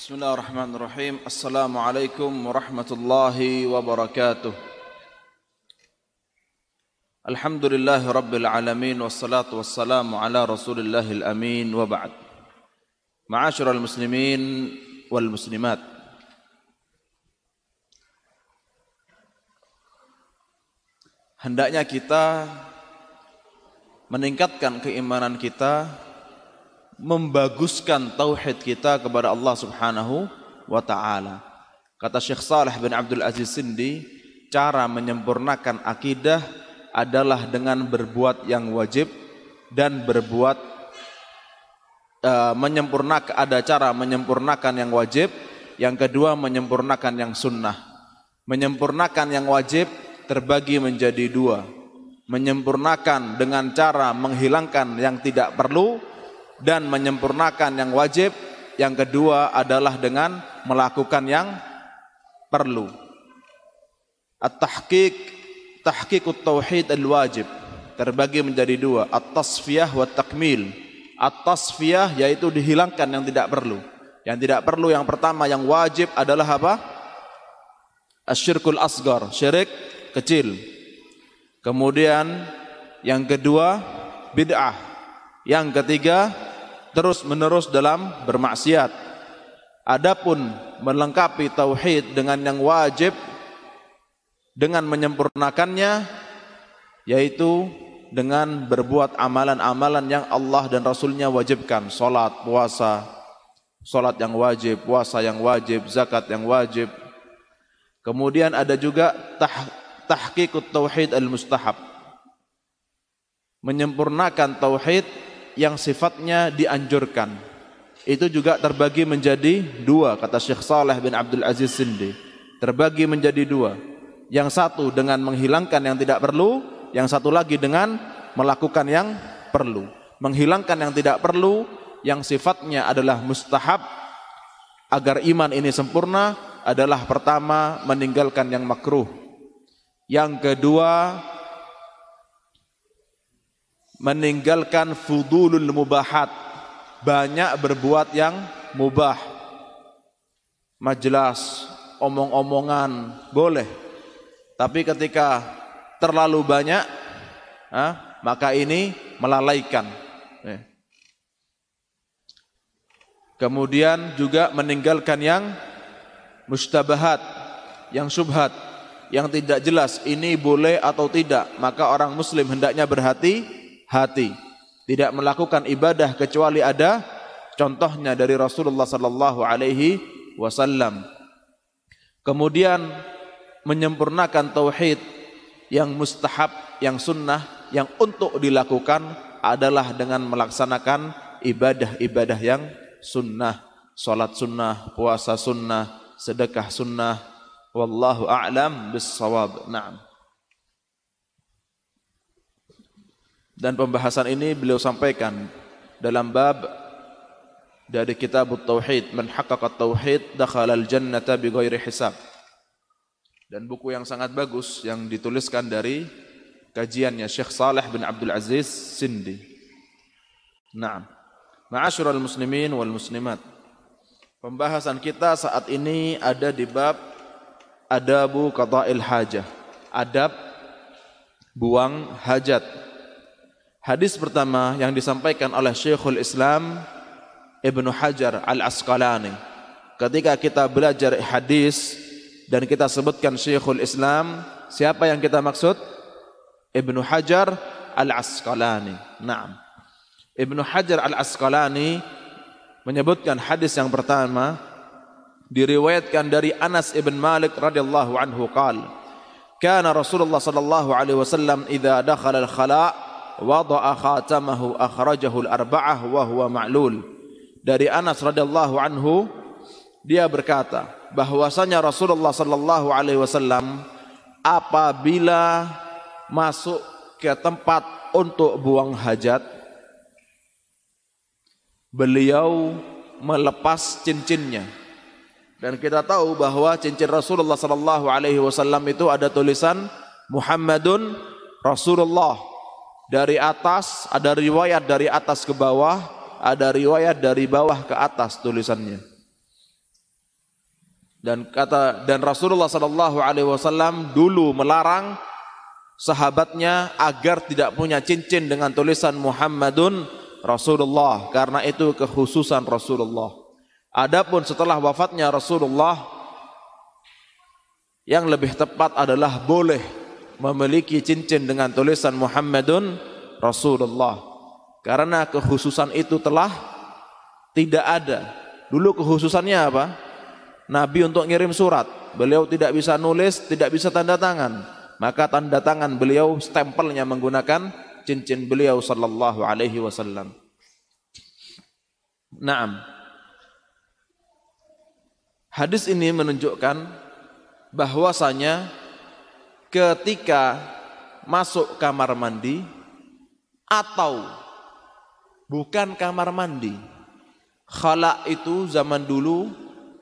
بسم الله الرحمن الرحيم السلام عليكم ورحمة الله وبركاته الحمد لله رب العالمين والصلاة والسلام على رسول الله الأمين وبعد معاشر المسلمين والمسلمات hendaknya kita meningkatkan keimanan kita membaguskan tauhid kita kepada Allah Subhanahu wa taala. Kata Syekh Saleh bin Abdul Aziz Sindi, cara menyempurnakan akidah adalah dengan berbuat yang wajib dan berbuat uh, menyempurnakan ada cara menyempurnakan yang wajib, yang kedua menyempurnakan yang sunnah. Menyempurnakan yang wajib terbagi menjadi dua. Menyempurnakan dengan cara menghilangkan yang tidak perlu dan menyempurnakan yang wajib. Yang kedua adalah dengan melakukan yang perlu. At-tahqiq tahqiqut tauhid al-wajib terbagi menjadi dua, at-tasfiyah wa takmil. At-tasfiyah yaitu dihilangkan yang tidak perlu. Yang tidak perlu yang pertama yang wajib adalah apa? Asyirkul asgar, syirik kecil. Kemudian yang kedua bid'ah. Yang ketiga terus menerus dalam bermaksiat. Adapun melengkapi tauhid dengan yang wajib dengan menyempurnakannya yaitu dengan berbuat amalan-amalan yang Allah dan Rasulnya wajibkan. Salat, puasa, salat yang wajib, puasa yang wajib, zakat yang wajib. Kemudian ada juga tah tahqiqut tauhid al-mustahab. Menyempurnakan tauhid yang sifatnya dianjurkan. Itu juga terbagi menjadi dua kata Syekh Saleh bin Abdul Aziz Sindi. Terbagi menjadi dua. Yang satu dengan menghilangkan yang tidak perlu, yang satu lagi dengan melakukan yang perlu. Menghilangkan yang tidak perlu, yang sifatnya adalah mustahab agar iman ini sempurna adalah pertama meninggalkan yang makruh yang kedua meninggalkan fudulul mubahat. Banyak berbuat yang mubah. Majelas, omong-omongan boleh. Tapi ketika terlalu banyak, maka ini melalaikan. Eh. Kemudian juga meninggalkan yang mustabahat, yang subhat yang tidak jelas ini boleh atau tidak, maka orang muslim hendaknya berhati-hati. Tidak melakukan ibadah kecuali ada contohnya dari Rasulullah sallallahu alaihi wasallam. Kemudian menyempurnakan tauhid yang mustahab, yang sunnah, yang untuk dilakukan adalah dengan melaksanakan ibadah-ibadah yang sunnah, salat sunnah, puasa sunnah, sedekah sunnah, Wallahu a'lam bissawab. Naam. Dan pembahasan ini beliau sampaikan dalam bab dari kitab Tauhid, man haqqaqa tauhid dakhala al-jannata bighairi hisab. Dan buku yang sangat bagus yang dituliskan dari kajiannya Syekh Saleh bin Abdul Aziz Sindi. Naam. Ma'asyiral muslimin wal muslimat. Pembahasan kita saat ini ada di bab adabu qada'il hajah. Adab buang hajat. Hadis pertama yang disampaikan oleh Syekhul Islam Ibnu Hajar Al-Asqalani. Ketika kita belajar hadis dan kita sebutkan Syekhul Islam, siapa yang kita maksud? Ibnu Hajar Al-Asqalani. Naam. Ibnu Hajar Al-Asqalani menyebutkan hadis yang pertama diriwayatkan dari Anas ibn Malik radhiyallahu anhu qal kana Rasulullah sallallahu alaihi wasallam idza dakhala al-khala wada'a khatamahu akhrajahu al-arba'ah wa huwa ma'lul dari Anas radhiyallahu anhu dia berkata bahwasanya Rasulullah sallallahu alaihi wasallam apabila masuk ke tempat untuk buang hajat beliau melepas cincinnya dan kita tahu bahwa cincin Rasulullah sallallahu alaihi wasallam itu ada tulisan Muhammadun Rasulullah. Dari atas ada riwayat dari atas ke bawah, ada riwayat dari bawah ke atas tulisannya. Dan kata dan Rasulullah sallallahu alaihi wasallam dulu melarang sahabatnya agar tidak punya cincin dengan tulisan Muhammadun Rasulullah karena itu kekhususan Rasulullah. Adapun setelah wafatnya Rasulullah yang lebih tepat adalah boleh memiliki cincin dengan tulisan Muhammadun Rasulullah. Karena kekhususan itu telah tidak ada. Dulu kekhususannya apa? Nabi untuk ngirim surat, beliau tidak bisa nulis, tidak bisa tanda tangan. Maka tanda tangan beliau stempelnya menggunakan cincin beliau sallallahu alaihi wasallam. Naam. Hadis ini menunjukkan bahwasanya ketika masuk kamar mandi atau bukan kamar mandi. Khala itu zaman dulu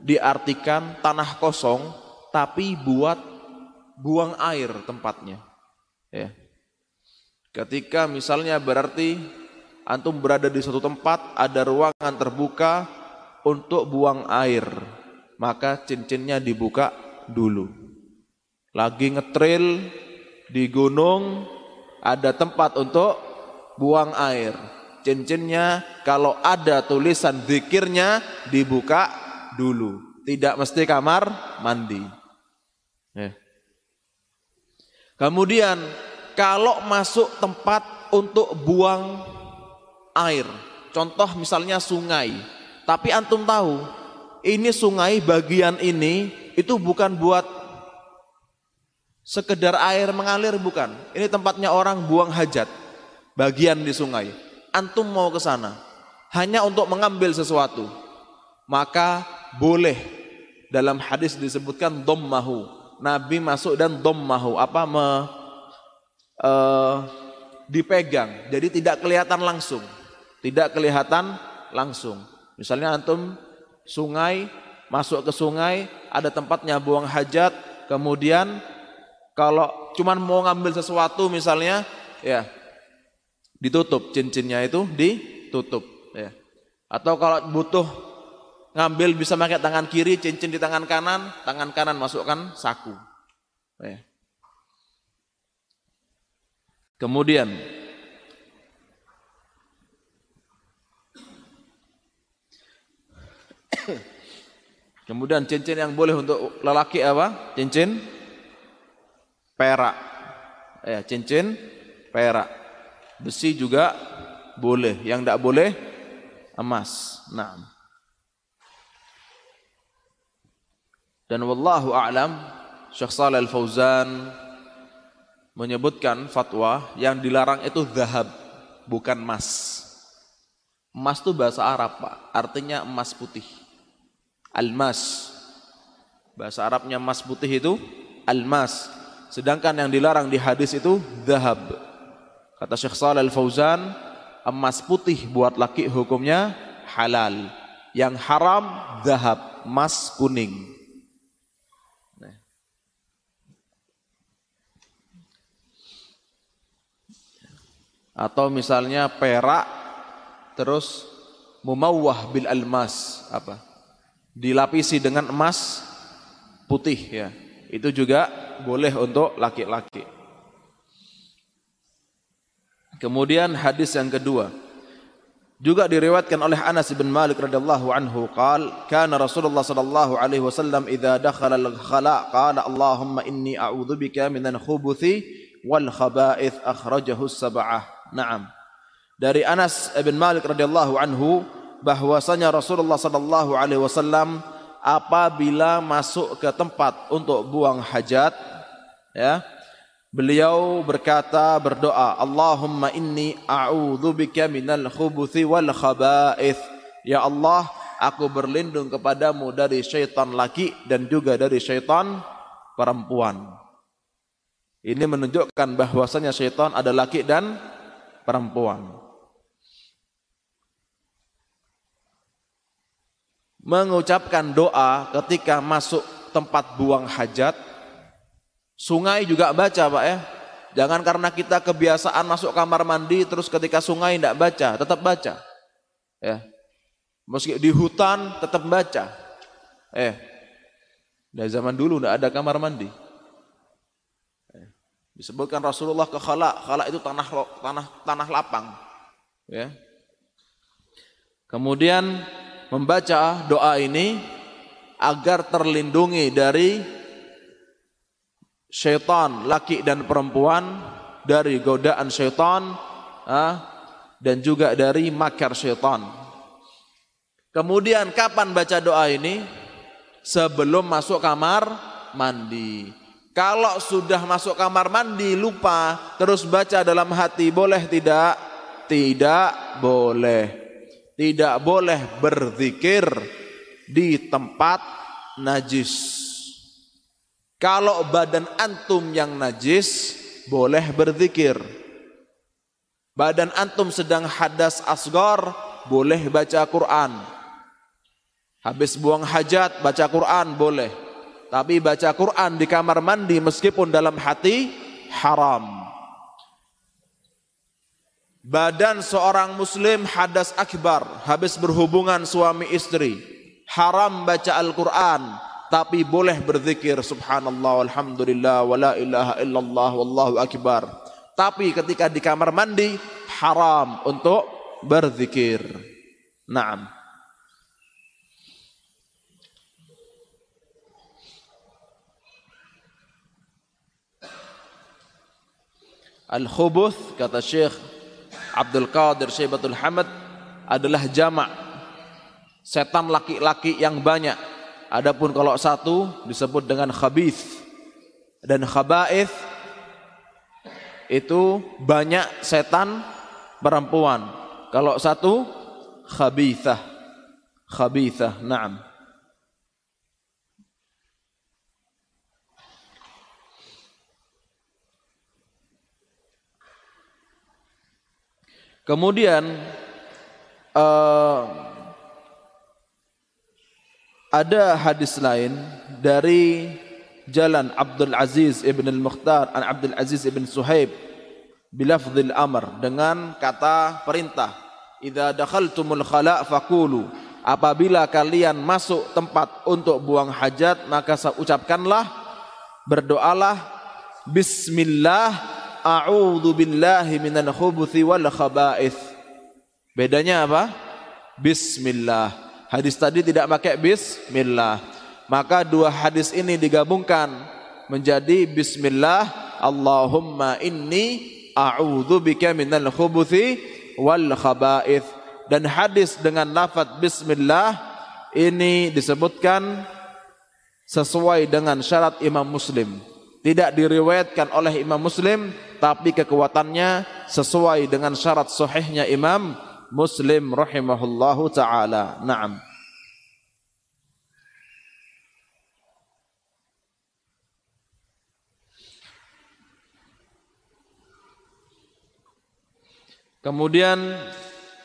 diartikan tanah kosong tapi buat buang air tempatnya. Ya. Ketika misalnya berarti antum berada di suatu tempat ada ruangan terbuka untuk buang air, maka cincinnya dibuka dulu. Lagi ngetril di gunung ada tempat untuk buang air. Cincinnya kalau ada tulisan zikirnya dibuka dulu. Tidak mesti kamar mandi. Ya. Kemudian kalau masuk tempat untuk buang air, contoh misalnya sungai, tapi antum tahu ini sungai bagian ini itu bukan buat sekedar air mengalir bukan. Ini tempatnya orang buang hajat, bagian di sungai. Antum mau ke sana hanya untuk mengambil sesuatu, maka boleh. Dalam hadis disebutkan dommahu. Nabi masuk dan dommahu. Apa me, uh, dipegang. Jadi tidak kelihatan langsung. Tidak kelihatan langsung. Misalnya antum sungai masuk ke sungai ada tempatnya buang hajat kemudian kalau cuman mau ngambil sesuatu misalnya ya ditutup cincinnya itu ditutup ya atau kalau butuh ngambil bisa pakai tangan kiri, cincin di tangan kanan, tangan kanan masukkan saku. Ya. Kemudian Kemudian cincin yang boleh untuk lelaki apa? Cincin perak. Ya, cincin perak. Besi juga boleh. Yang tidak boleh emas. Nah. Dan wallahu a'lam Syekh Shalal Al-Fauzan menyebutkan fatwa yang dilarang itu zahab bukan emas. Emas itu bahasa Arab, Pak. Artinya emas putih. Almas. Bahasa Arabnya emas putih itu almas. Sedangkan yang dilarang di hadis itu zahab. Kata Syekh Shalal Al-Fauzan, emas putih buat laki hukumnya halal. Yang haram zahab, emas kuning. atau misalnya perak terus mumawwah bil almas apa dilapisi dengan emas putih ya itu juga boleh untuk laki-laki. Kemudian hadis yang kedua. Juga diriwayatkan oleh Anas bin Malik radhiyallahu anhu qal kana Rasulullah sallallahu alaihi wasallam idza dakhala al-khala qala Allahumma inni a'udzubika minal khubuthi wal khaba'ith akhrajahu sab'ah Naam. Dari Anas bin Malik radhiyallahu anhu bahwasanya Rasulullah sallallahu alaihi wasallam apabila masuk ke tempat untuk buang hajat ya beliau berkata berdoa Allahumma inni a'udzubika minal khubuthi wal khaba'ith ya Allah aku berlindung kepadamu dari syaitan laki dan juga dari syaitan perempuan ini menunjukkan bahwasanya syaitan ada laki dan perempuan. Mengucapkan doa ketika masuk tempat buang hajat, sungai juga baca Pak ya. Jangan karena kita kebiasaan masuk kamar mandi terus ketika sungai tidak baca, tetap baca. Ya. Meski di hutan tetap baca. Eh. Dari zaman dulu tidak ada kamar mandi. Disebutkan Rasulullah ke khala, khala itu tanah tanah tanah lapang. Ya. Kemudian membaca doa ini agar terlindungi dari syaitan laki dan perempuan dari godaan syaitan dan juga dari makar syaitan. Kemudian kapan baca doa ini? Sebelum masuk kamar mandi. Kalau sudah masuk kamar mandi lupa terus baca dalam hati boleh tidak? Tidak boleh. Tidak boleh berzikir di tempat najis. Kalau badan antum yang najis boleh berzikir. Badan antum sedang hadas asgar boleh baca Quran. Habis buang hajat, baca Quran boleh. Tapi baca Quran di kamar mandi meskipun dalam hati haram. Badan seorang muslim hadas akbar, habis berhubungan suami istri. Haram baca Al-Quran, tapi boleh berzikir subhanallah walhamdulillah wala ilaha illallah wallahu akbar. Tapi ketika di kamar mandi haram untuk berzikir. Naam. Al-khubuth kata Syekh Abdul Qadir Syaibatul Hamad adalah jamak setan laki-laki yang banyak. Adapun kalau satu disebut dengan khabith dan khaba'ith itu banyak setan perempuan. Kalau satu khabithah. Khabithah, na'am. Kemudian uh, ada hadis lain dari jalan Abdul Aziz ibn al-Mukhtar an Abdul Aziz ibn Suhaib bilafzil amr dengan kata perintah idza dakhaltumul khala faqulu. Apabila kalian masuk tempat untuk buang hajat maka ucapkanlah berdoalah bismillah a'udzu billahi minal khubuthi wal khaba'ith. Bedanya apa? Bismillah. Hadis tadi tidak pakai bismillah. Maka dua hadis ini digabungkan menjadi bismillah Allahumma inni a'udzu bika minal khubuthi wal khaba'ith. Dan hadis dengan lafaz bismillah ini disebutkan sesuai dengan syarat Imam Muslim. Tidak diriwayatkan oleh Imam Muslim tapi kekuatannya sesuai dengan syarat sahihnya Imam Muslim rahimahullahu taala. Naam. Kemudian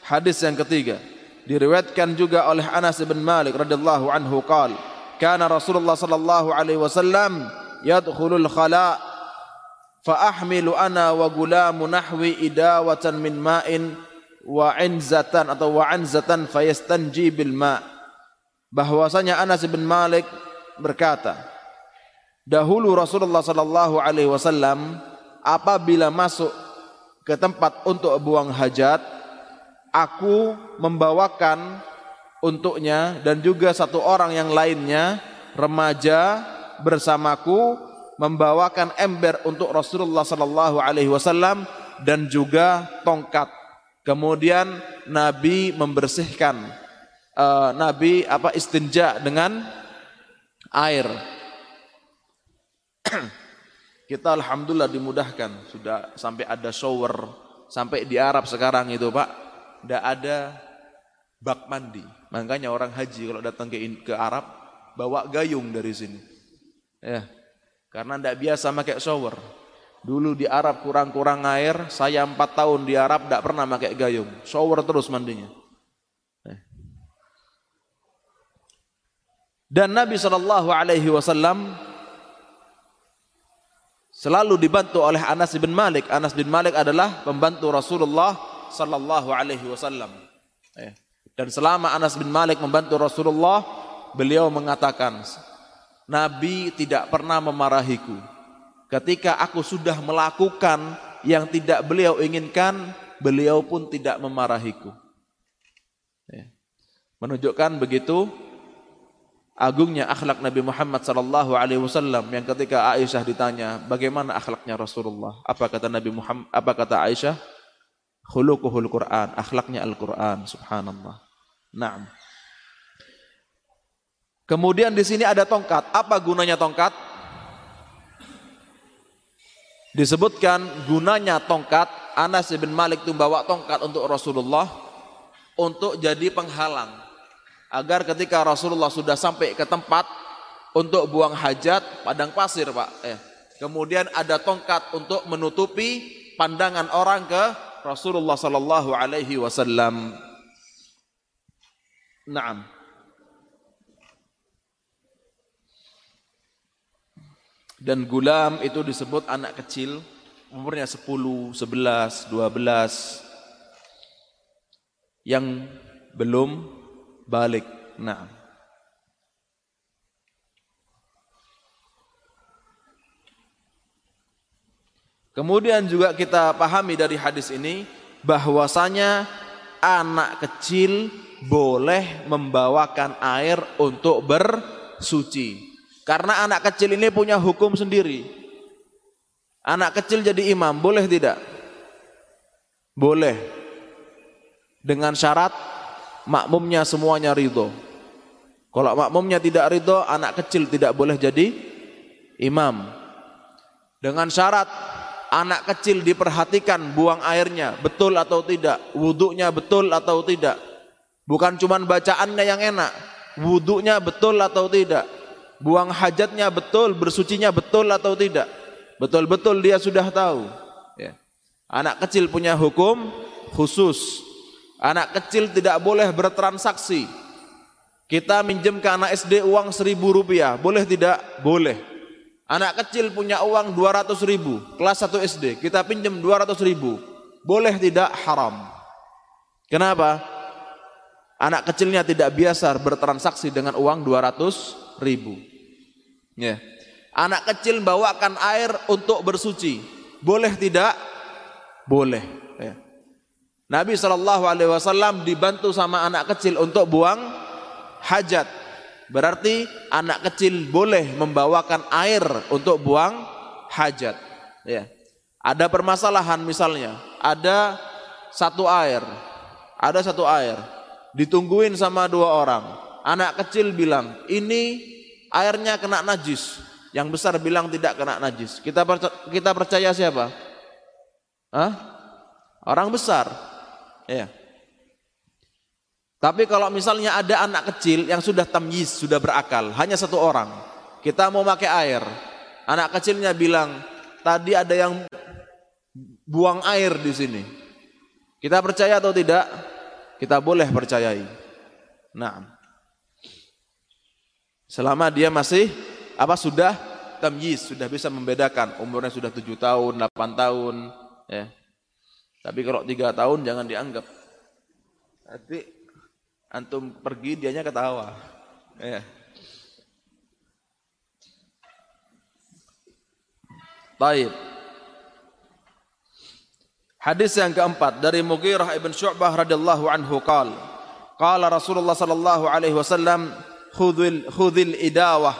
hadis yang ketiga diriwayatkan juga oleh Anas bin Malik radhiyallahu anhu qaal kana Rasulullah sallallahu alaihi wasallam yadkhulul khala' fa ahmilu ana wa gulamu nahwi idawatan min ma'in wa inzatan atau wa anzatan fayastanji bil ma. Bahwasanya Anas bin Malik berkata dahulu Rasulullah sallallahu alaihi wasallam apabila masuk ke tempat untuk buang hajat aku membawakan untuknya dan juga satu orang yang lainnya remaja bersamaku membawakan ember untuk Rasulullah sallallahu alaihi wasallam dan juga tongkat. Kemudian Nabi membersihkan uh, Nabi apa istinja dengan air. Kita alhamdulillah dimudahkan sudah sampai ada shower sampai di Arab sekarang itu Pak tidak ada bak mandi. Makanya orang haji kalau datang ke ke Arab bawa gayung dari sini. Ya, karena tidak biasa pakai shower. Dulu di Arab kurang-kurang air, saya empat tahun di Arab tidak pernah pakai gayung. Shower terus mandinya. Eh. Dan Nabi Shallallahu Alaihi Wasallam selalu dibantu oleh Anas bin Malik. Anas bin Malik adalah pembantu Rasulullah Sallallahu Alaihi Wasallam. Eh. Dan selama Anas bin Malik membantu Rasulullah, beliau mengatakan, Nabi tidak pernah memarahiku. Ketika aku sudah melakukan yang tidak beliau inginkan, beliau pun tidak memarahiku. Ya. Menunjukkan begitu agungnya akhlak Nabi Muhammad sallallahu alaihi wasallam yang ketika Aisyah ditanya, "Bagaimana akhlaknya Rasulullah?" Apa kata Nabi Muhammad? Apa kata Aisyah? Khuluquhul Quran, akhlaknya Al-Quran, subhanallah. Naam. Kemudian di sini ada tongkat. Apa gunanya tongkat? Disebutkan gunanya tongkat. Anas bin Malik itu bawa tongkat untuk Rasulullah untuk jadi penghalang agar ketika Rasulullah sudah sampai ke tempat untuk buang hajat padang pasir pak eh, kemudian ada tongkat untuk menutupi pandangan orang ke Rasulullah sallallahu alaihi wasallam. Naam. Dan gulam itu disebut anak kecil umurnya 10, 11, 12 yang belum balik. Nah. Kemudian juga kita pahami dari hadis ini bahwasanya anak kecil boleh membawakan air untuk bersuci. Karena anak kecil ini punya hukum sendiri. Anak kecil jadi imam, boleh tidak? Boleh. Dengan syarat makmumnya semuanya ridho. Kalau makmumnya tidak ridho, anak kecil tidak boleh jadi imam. Dengan syarat anak kecil diperhatikan buang airnya betul atau tidak, wuduknya betul atau tidak. Bukan cuma bacaannya yang enak, wuduknya betul atau tidak buang hajatnya betul, bersucinya betul atau tidak. Betul-betul dia sudah tahu. Ya. Anak kecil punya hukum khusus. Anak kecil tidak boleh bertransaksi. Kita minjem ke anak SD uang seribu rupiah, boleh tidak? Boleh. Anak kecil punya uang 200 ribu, kelas 1 SD, kita pinjam 200 ribu, boleh tidak? Haram. Kenapa? Anak kecilnya tidak biasa bertransaksi dengan uang 200 ribu. Ya. Anak kecil bawakan air untuk bersuci. Boleh tidak? Boleh. Ya. Nabi Wasallam dibantu sama anak kecil untuk buang hajat. Berarti anak kecil boleh membawakan air untuk buang hajat. Ya. Ada permasalahan misalnya, ada satu air, ada satu air, ditungguin sama dua orang. Anak kecil bilang, ini airnya kena najis. Yang besar bilang tidak kena najis. Kita percaya, kita percaya siapa? Hah? Orang besar. Ya. Tapi kalau misalnya ada anak kecil yang sudah tamyiz, sudah berakal, hanya satu orang. Kita mau pakai air. Anak kecilnya bilang, tadi ada yang buang air di sini. Kita percaya atau tidak? Kita boleh percayai. Nah, Selama dia masih apa sudah tamyiz, sudah bisa membedakan, umurnya sudah tujuh tahun, 8 tahun, ya. Tapi kalau tiga tahun jangan dianggap. Nanti antum pergi dianya ketawa. Ya. Baik. Hadis yang keempat dari Mughirah ibn Syu'bah radhiyallahu anhu qala qala Rasulullah sallallahu alaihi wasallam khudhil khudhil idawah.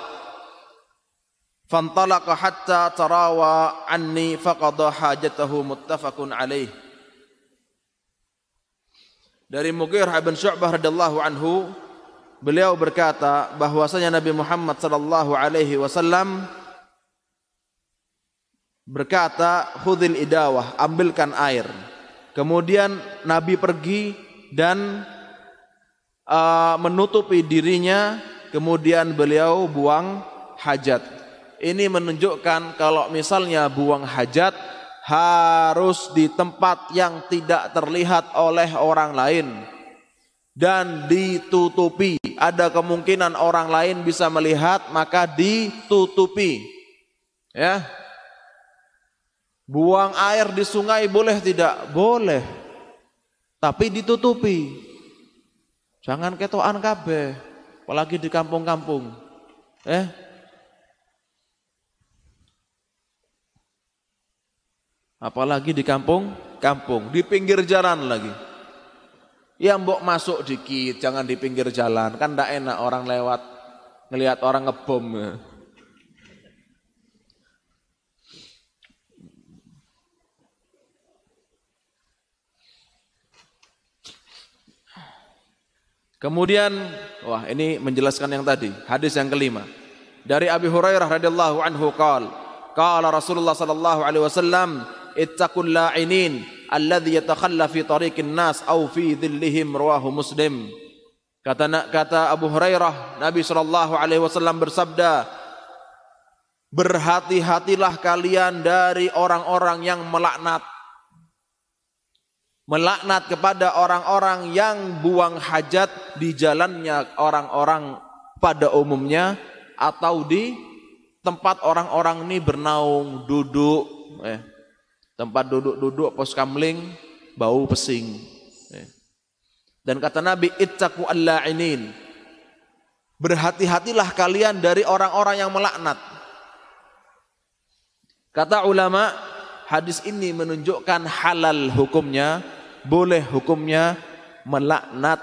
Fantalaqa hatta tarawa anni faqada hajatahu muttafaqun alaih dari Mughirah bin Syu'bah radhiyallahu anhu beliau berkata bahwasanya Nabi Muhammad sallallahu alaihi wasallam berkata khudhil idawah ambilkan air. Kemudian Nabi pergi dan uh, menutupi dirinya kemudian beliau buang hajat. Ini menunjukkan kalau misalnya buang hajat harus di tempat yang tidak terlihat oleh orang lain dan ditutupi. Ada kemungkinan orang lain bisa melihat maka ditutupi. Ya. Buang air di sungai boleh tidak? Boleh. Tapi ditutupi. Jangan ketokan kabeh, apalagi di kampung-kampung. Eh? Apalagi di kampung-kampung, di pinggir jalan lagi. Ya mbok masuk dikit, jangan di pinggir jalan, kan ndak enak orang lewat ngelihat orang ngebom. Kemudian, wah ini menjelaskan yang tadi, hadis yang kelima. Dari Abi Hurairah radhiyallahu anhu qala, qala Rasulullah sallallahu alaihi wasallam, ittaqul la'inin alladhi yatakhalla fi tariqin nas aw fi dhillihim rawahu Muslim. Kata kata Abu Hurairah, Nabi sallallahu alaihi wasallam bersabda, Berhati-hatilah kalian dari orang-orang yang melaknat melaknat kepada orang-orang yang buang hajat di jalannya orang-orang pada umumnya atau di tempat orang-orang ini bernaung, duduk, eh, tempat duduk-duduk pos kamling, bau pesing. Eh. Dan kata Nabi, ittaqu alla'inin. Berhati-hatilah kalian dari orang-orang yang melaknat. Kata ulama, hadis ini menunjukkan halal hukumnya boleh hukumnya melaknat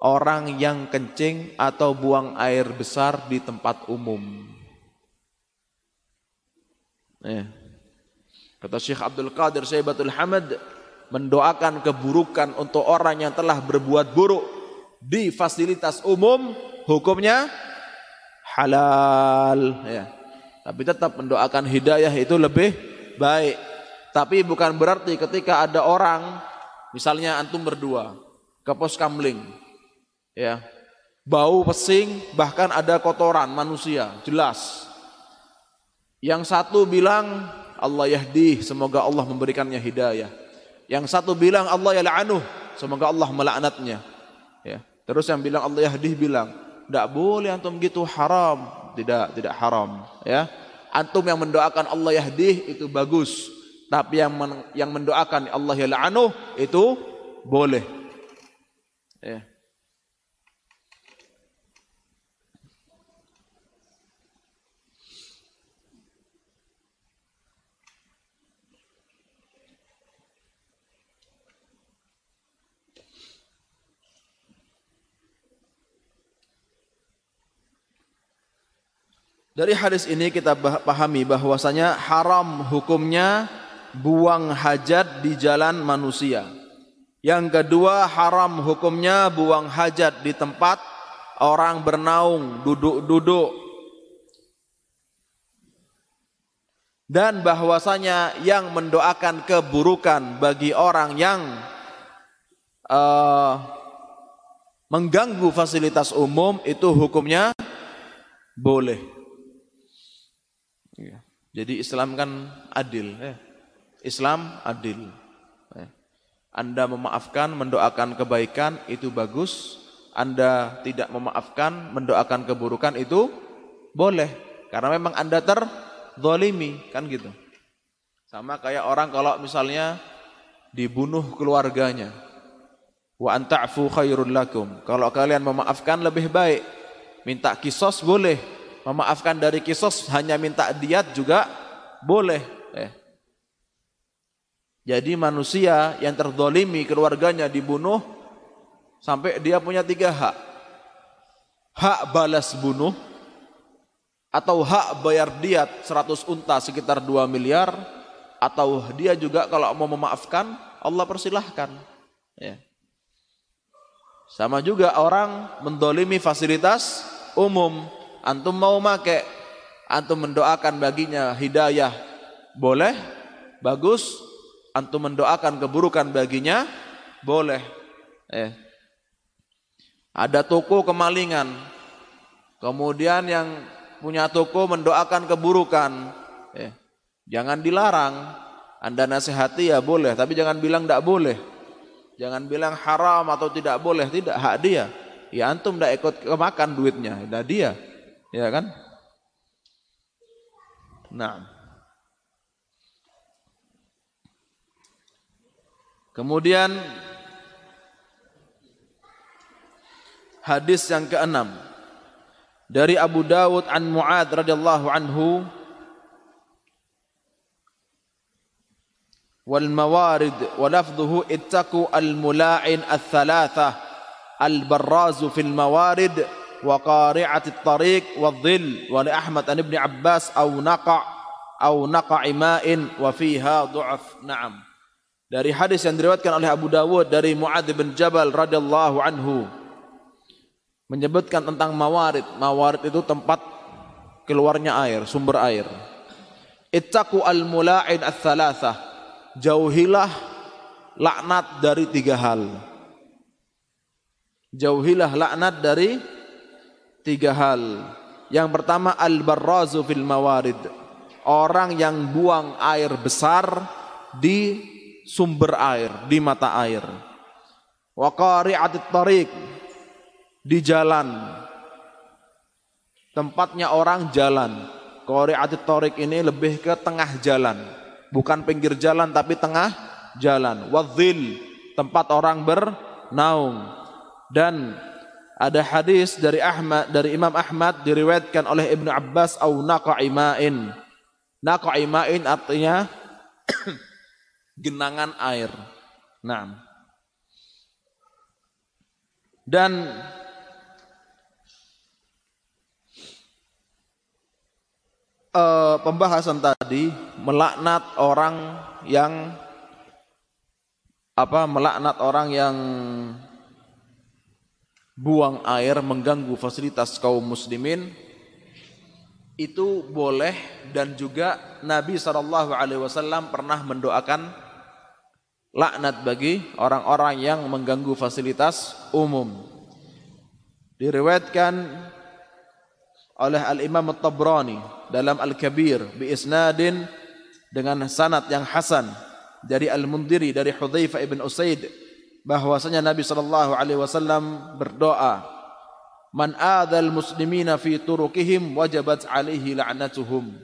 orang yang kencing atau buang air besar di tempat umum. Eh. Kata Syekh Abdul Qadir Syaibatul Hamad mendoakan keburukan untuk orang yang telah berbuat buruk di fasilitas umum hukumnya halal ya. Tapi tetap mendoakan hidayah itu lebih baik tapi bukan berarti ketika ada orang, misalnya antum berdua ke pos kamling, ya, bau pesing, bahkan ada kotoran manusia, jelas. Yang satu bilang Allah yahdi, semoga Allah memberikannya hidayah. Yang satu bilang Allah yal'anuh, semoga Allah melaknatnya. Ya. Terus yang bilang Allah yahdi bilang, tidak boleh antum gitu haram, tidak tidak haram. Ya, antum yang mendoakan Allah yahdi itu bagus. Tapi yang men, yang mendoakan Allah ya la'anuh itu boleh. Ya. Dari hadis ini kita pahami bahwasanya haram hukumnya buang hajat di jalan manusia. Yang kedua haram hukumnya buang hajat di tempat orang bernaung, duduk-duduk. Dan bahwasanya yang mendoakan keburukan bagi orang yang uh, mengganggu fasilitas umum itu hukumnya boleh. Jadi Islam kan adil. Eh. Islam adil. Ya. Anda memaafkan, mendoakan kebaikan itu bagus. Anda tidak memaafkan, mendoakan keburukan itu boleh. Karena memang Anda terzolimi, kan gitu. Sama kayak orang kalau misalnya dibunuh keluarganya. Wa anta'fu khairul lakum. Kalau kalian memaafkan lebih baik. Minta kisos boleh. Memaafkan dari kisos hanya minta diat juga boleh. Eh. Jadi manusia yang terdolimi keluarganya dibunuh sampai dia punya tiga hak. Hak balas bunuh atau hak bayar diat 100 unta sekitar 2 miliar atau dia juga kalau mau memaafkan Allah persilahkan. Ya. Sama juga orang mendolimi fasilitas umum. Antum mau make, antum mendoakan baginya hidayah, boleh, bagus, antum mendoakan keburukan baginya? Boleh. Eh. Ada toko kemalingan. Kemudian yang punya toko mendoakan keburukan. Eh. Jangan dilarang. Anda nasihati ya boleh. Tapi jangan bilang tidak boleh. Jangan bilang haram atau tidak boleh. Tidak hak dia. Ya antum tidak ikut kemakan duitnya. Tidak dia ya kan nah Kemudian hadis yang keenam dari Abu Dawud an Muad radhiyallahu anhu wal mawarid wa lafdhuhu ittaqu al mula'in al-thalathah al-barrazu fil mawarid wa qari'ati at-tariq wa dhill wa li Ahmad an Ibn Abbas aw naqa' aw naqa' ma'in wa fiha du'af na'am dari hadis yang diriwayatkan oleh Abu Dawud dari Muadz bin Jabal radhiyallahu anhu menyebutkan tentang mawarid. Mawarid itu tempat keluarnya air, sumber air. Ittaqu al-mula'in ats-tsalatsah. Jauhilah laknat dari tiga hal. Jauhilah laknat dari tiga hal. Yang pertama al-barrazu fil mawarid. Orang yang buang air besar di sumber air, di mata air. Wa qari'atit tariq di jalan. Tempatnya orang jalan. Qari'atit Torik ini lebih ke tengah jalan. Bukan pinggir jalan tapi tengah jalan. Wadzil, tempat orang bernaung. Dan ada hadis dari Ahmad dari Imam Ahmad diriwayatkan oleh Ibnu Abbas au naqa'imain. Naqa'imain artinya genangan air. Nah. Dan uh, pembahasan tadi melaknat orang yang apa melaknat orang yang buang air mengganggu fasilitas kaum muslimin itu boleh dan juga Nabi Shallallahu Alaihi Wasallam pernah mendoakan laknat bagi orang-orang yang mengganggu fasilitas umum. Diriwayatkan oleh Al-Imam At-Tabrani dalam Al-Kabir bi isnadin dengan sanad yang hasan dari Al-Mundiri dari Hudzaifah ibn Usaid bahwasanya Nabi sallallahu alaihi wasallam berdoa man adzal muslimina fi turukihim wajabat alaihi la'natuhum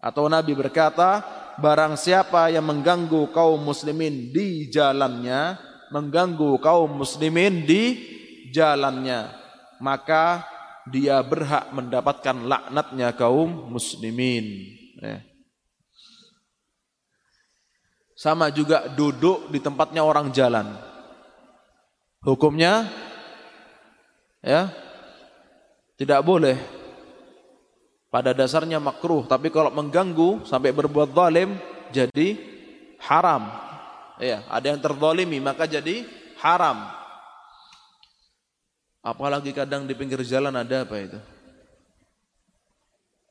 atau Nabi berkata barang siapa yang mengganggu kaum muslimin di jalannya mengganggu kaum muslimin di jalannya maka dia berhak mendapatkan laknatnya kaum muslimin. Ya. Sama juga duduk di tempatnya orang jalan. Hukumnya ya tidak boleh. Pada dasarnya makruh, tapi kalau mengganggu sampai berbuat zalim jadi haram. Ya, ada yang terzalimi maka jadi haram. Apalagi kadang di pinggir jalan ada apa itu?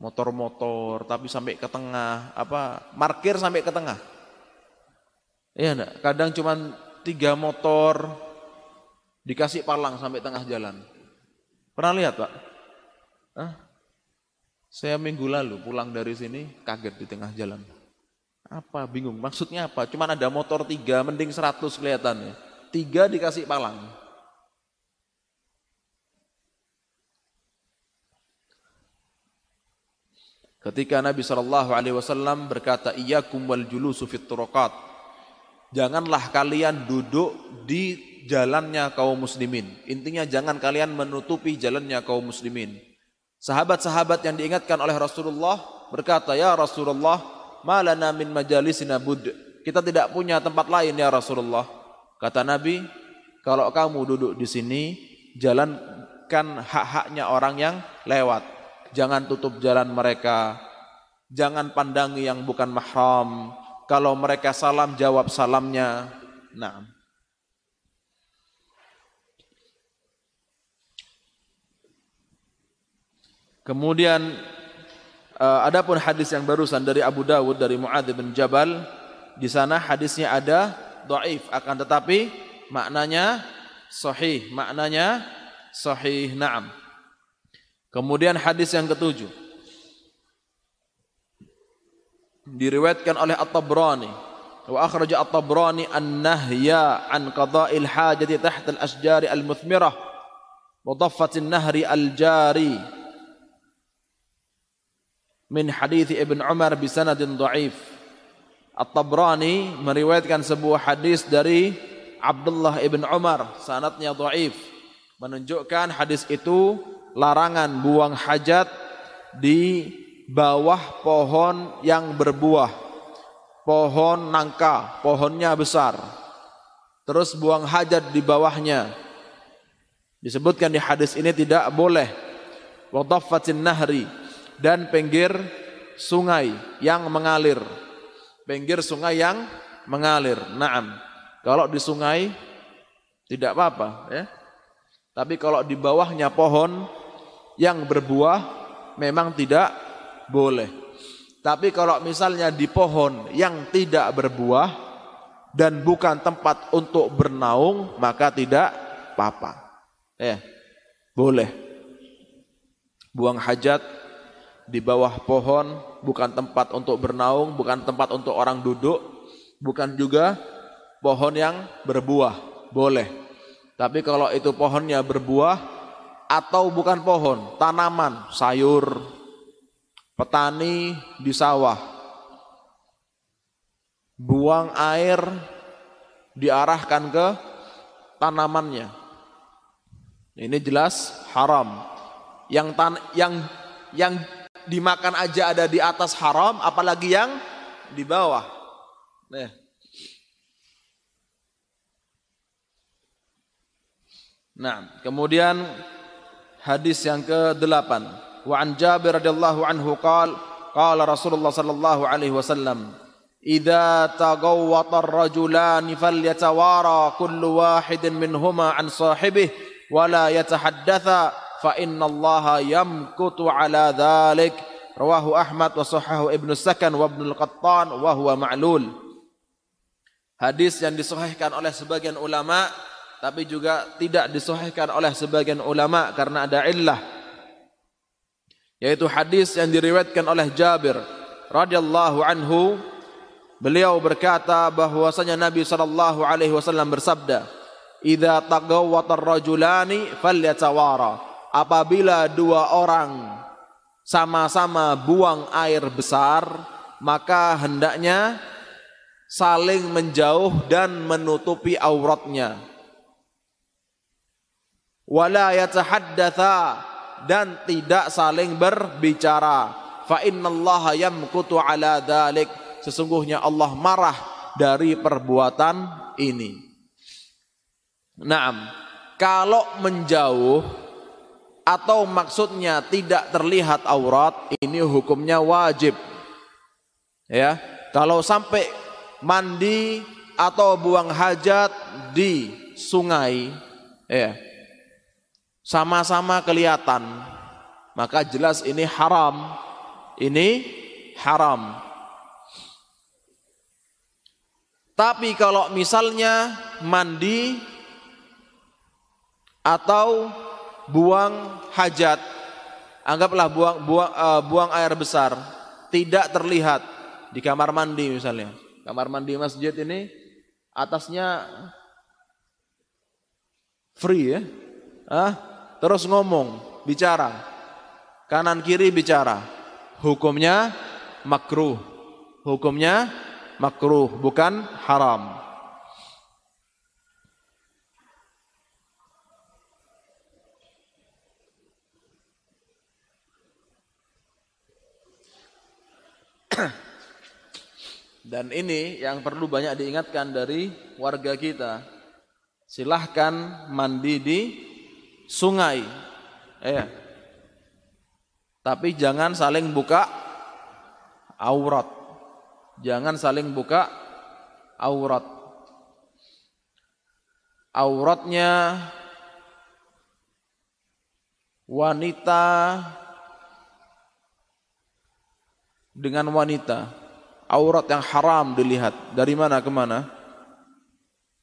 Motor-motor tapi sampai ke tengah, apa parkir sampai ke tengah. Iya enggak? Kadang cuma tiga motor dikasih palang sampai tengah jalan. Pernah lihat Pak? Hah? Saya minggu lalu pulang dari sini kaget di tengah jalan. Apa bingung? Maksudnya apa? Cuma ada motor tiga, mending seratus kelihatannya. Tiga dikasih palang. Ketika Nabi Shallallahu Alaihi Wasallam berkata, "Iyakum wal julusu fit turokat." Janganlah kalian duduk di jalannya kaum muslimin. Intinya jangan kalian menutupi jalannya kaum muslimin. Sahabat-sahabat yang diingatkan oleh Rasulullah berkata, "Ya Rasulullah, malana min majalisina bud." Kita tidak punya tempat lain ya Rasulullah. Kata Nabi, kalau kamu duduk di sini, jalankan hak-haknya orang yang lewat jangan tutup jalan mereka, jangan pandangi yang bukan mahram. Kalau mereka salam jawab salamnya. Nah. Kemudian uh, adapun hadis yang barusan dari Abu Dawud dari Muadz bin Jabal, di sana hadisnya ada dhaif akan tetapi maknanya sahih, maknanya sahih. Naam. Kemudian hadis yang ketujuh. Diriwayatkan oleh At-Tabrani. Wa akhraja At-Tabrani an-nahya an qada'il hajati tahta al-ashjari al-muthmirah wa daffat an-nahri al-jari min hadis Ibn Umar bi sanadin dhaif. At-Tabrani meriwayatkan sebuah hadis dari Abdullah ibn Umar sanadnya dhaif menunjukkan hadis itu larangan buang hajat di bawah pohon yang berbuah. pohon nangka, pohonnya besar. Terus buang hajat di bawahnya. Disebutkan di hadis ini tidak boleh. Wa nahri dan pinggir sungai yang mengalir. Pinggir sungai yang mengalir. Naam. Kalau di sungai tidak apa-apa ya. Tapi kalau di bawahnya pohon yang berbuah memang tidak boleh. Tapi kalau misalnya di pohon yang tidak berbuah dan bukan tempat untuk bernaung, maka tidak apa-apa. Ya, boleh. Buang hajat di bawah pohon bukan tempat untuk bernaung, bukan tempat untuk orang duduk, bukan juga pohon yang berbuah, boleh. Tapi kalau itu pohonnya berbuah atau bukan pohon, tanaman, sayur, petani di sawah, buang air diarahkan ke tanamannya. Ini jelas haram. Yang tan yang yang dimakan aja ada di atas haram, apalagi yang di bawah. Nih. Nah, kemudian hadis yang ke-8. Wa an Jabir radhiyallahu anhu qala qala Rasulullah sallallahu alaihi wasallam Idza tagawwata ar-rajulan falyatawara kullu wahidin minhuma an wa la yatahaddatha fa inna Allah yamkutu ala dhalik. Rawahu Ahmad wa sahahu Ibnu Sakan wa Ibnu Al-Qattan wa huwa ma'lul. Hadis yang disahihkan oleh sebagian ulama tapi juga tidak disahihkan oleh sebagian ulama karena ada illah. Yaitu hadis yang diriwayatkan oleh Jabir radhiyallahu anhu. Beliau berkata bahwasanya Nabi sallallahu alaihi wasallam bersabda idza tagawwata ar-rajulani falyatawara apabila dua orang sama-sama buang air besar, maka hendaknya saling menjauh dan menutupi auratnya. Wala yatahaddatha dan tidak saling berbicara. Fa innallaha yamkutu ala dhalik. Sesungguhnya Allah marah dari perbuatan ini. Naam. Kalau menjauh atau maksudnya tidak terlihat aurat ini hukumnya wajib. Ya kalau sampai mandi atau buang hajat di sungai ya sama-sama kelihatan maka jelas ini haram. Ini haram. Tapi kalau misalnya mandi atau buang hajat, anggaplah buang buang uh, buang air besar, tidak terlihat di kamar mandi misalnya. Kamar mandi masjid ini atasnya free ya. Ah, terus ngomong, bicara. Kanan kiri bicara. Hukumnya makruh. Hukumnya makruh, bukan haram. Dan ini yang perlu banyak diingatkan dari warga kita. Silahkan mandi di sungai. Eh. Tapi jangan saling buka aurat. Jangan saling buka aurat. Auratnya wanita dengan wanita aurat yang haram dilihat dari mana ke mana?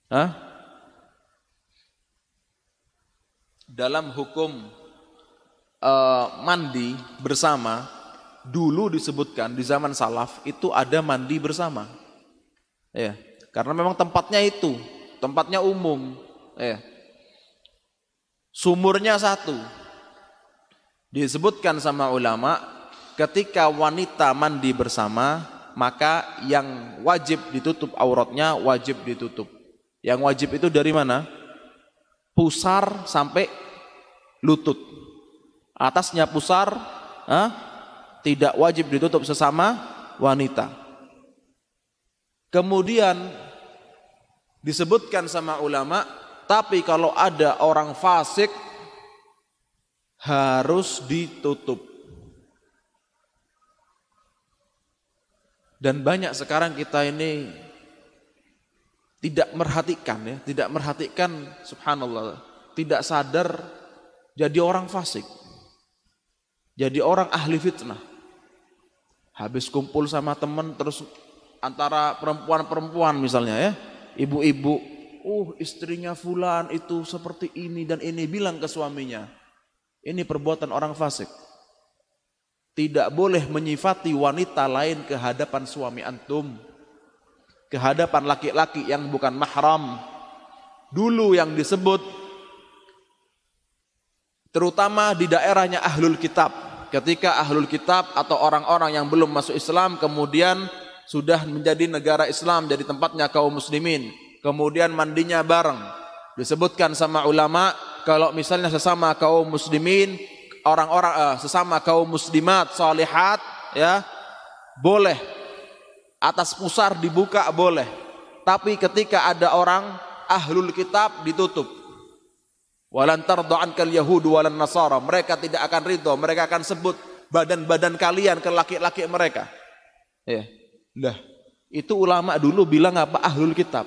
Hah? dalam hukum uh, mandi bersama dulu disebutkan di zaman salaf itu ada mandi bersama. Ya karena memang tempatnya itu tempatnya umum ya. Sumurnya satu. Disebutkan sama ulama ketika wanita mandi bersama, maka yang wajib ditutup auratnya wajib ditutup. Yang wajib itu dari mana? Pusar sampai lutut. Atasnya pusar, eh, tidak wajib ditutup sesama wanita. Kemudian disebutkan sama ulama, tapi kalau ada orang fasik harus ditutup. Dan banyak sekarang kita ini tidak merhatikan ya, tidak merhatikan subhanallah, tidak sadar jadi orang fasik. Jadi orang ahli fitnah. Habis kumpul sama teman terus antara perempuan-perempuan misalnya ya, ibu-ibu, uh istrinya fulan itu seperti ini dan ini bilang ke suaminya. Ini perbuatan orang fasik. Tidak boleh menyifati wanita lain ke hadapan suami antum. Ke hadapan laki-laki yang bukan mahram. Dulu yang disebut terutama di daerahnya ahlul kitab ketika ahlul kitab atau orang-orang yang belum masuk Islam kemudian sudah menjadi negara Islam jadi tempatnya kaum muslimin kemudian mandinya bareng disebutkan sama ulama kalau misalnya sesama kaum muslimin orang-orang uh, sesama kaum muslimat salihat ya boleh atas pusar dibuka boleh tapi ketika ada orang ahlul kitab ditutup Walan tardo ankal yahudu walan nasara. Mereka tidak akan ridho. Mereka akan sebut badan-badan kalian ke laki-laki mereka. Ya. Lah, itu ulama dulu bilang apa? Ahlul kitab.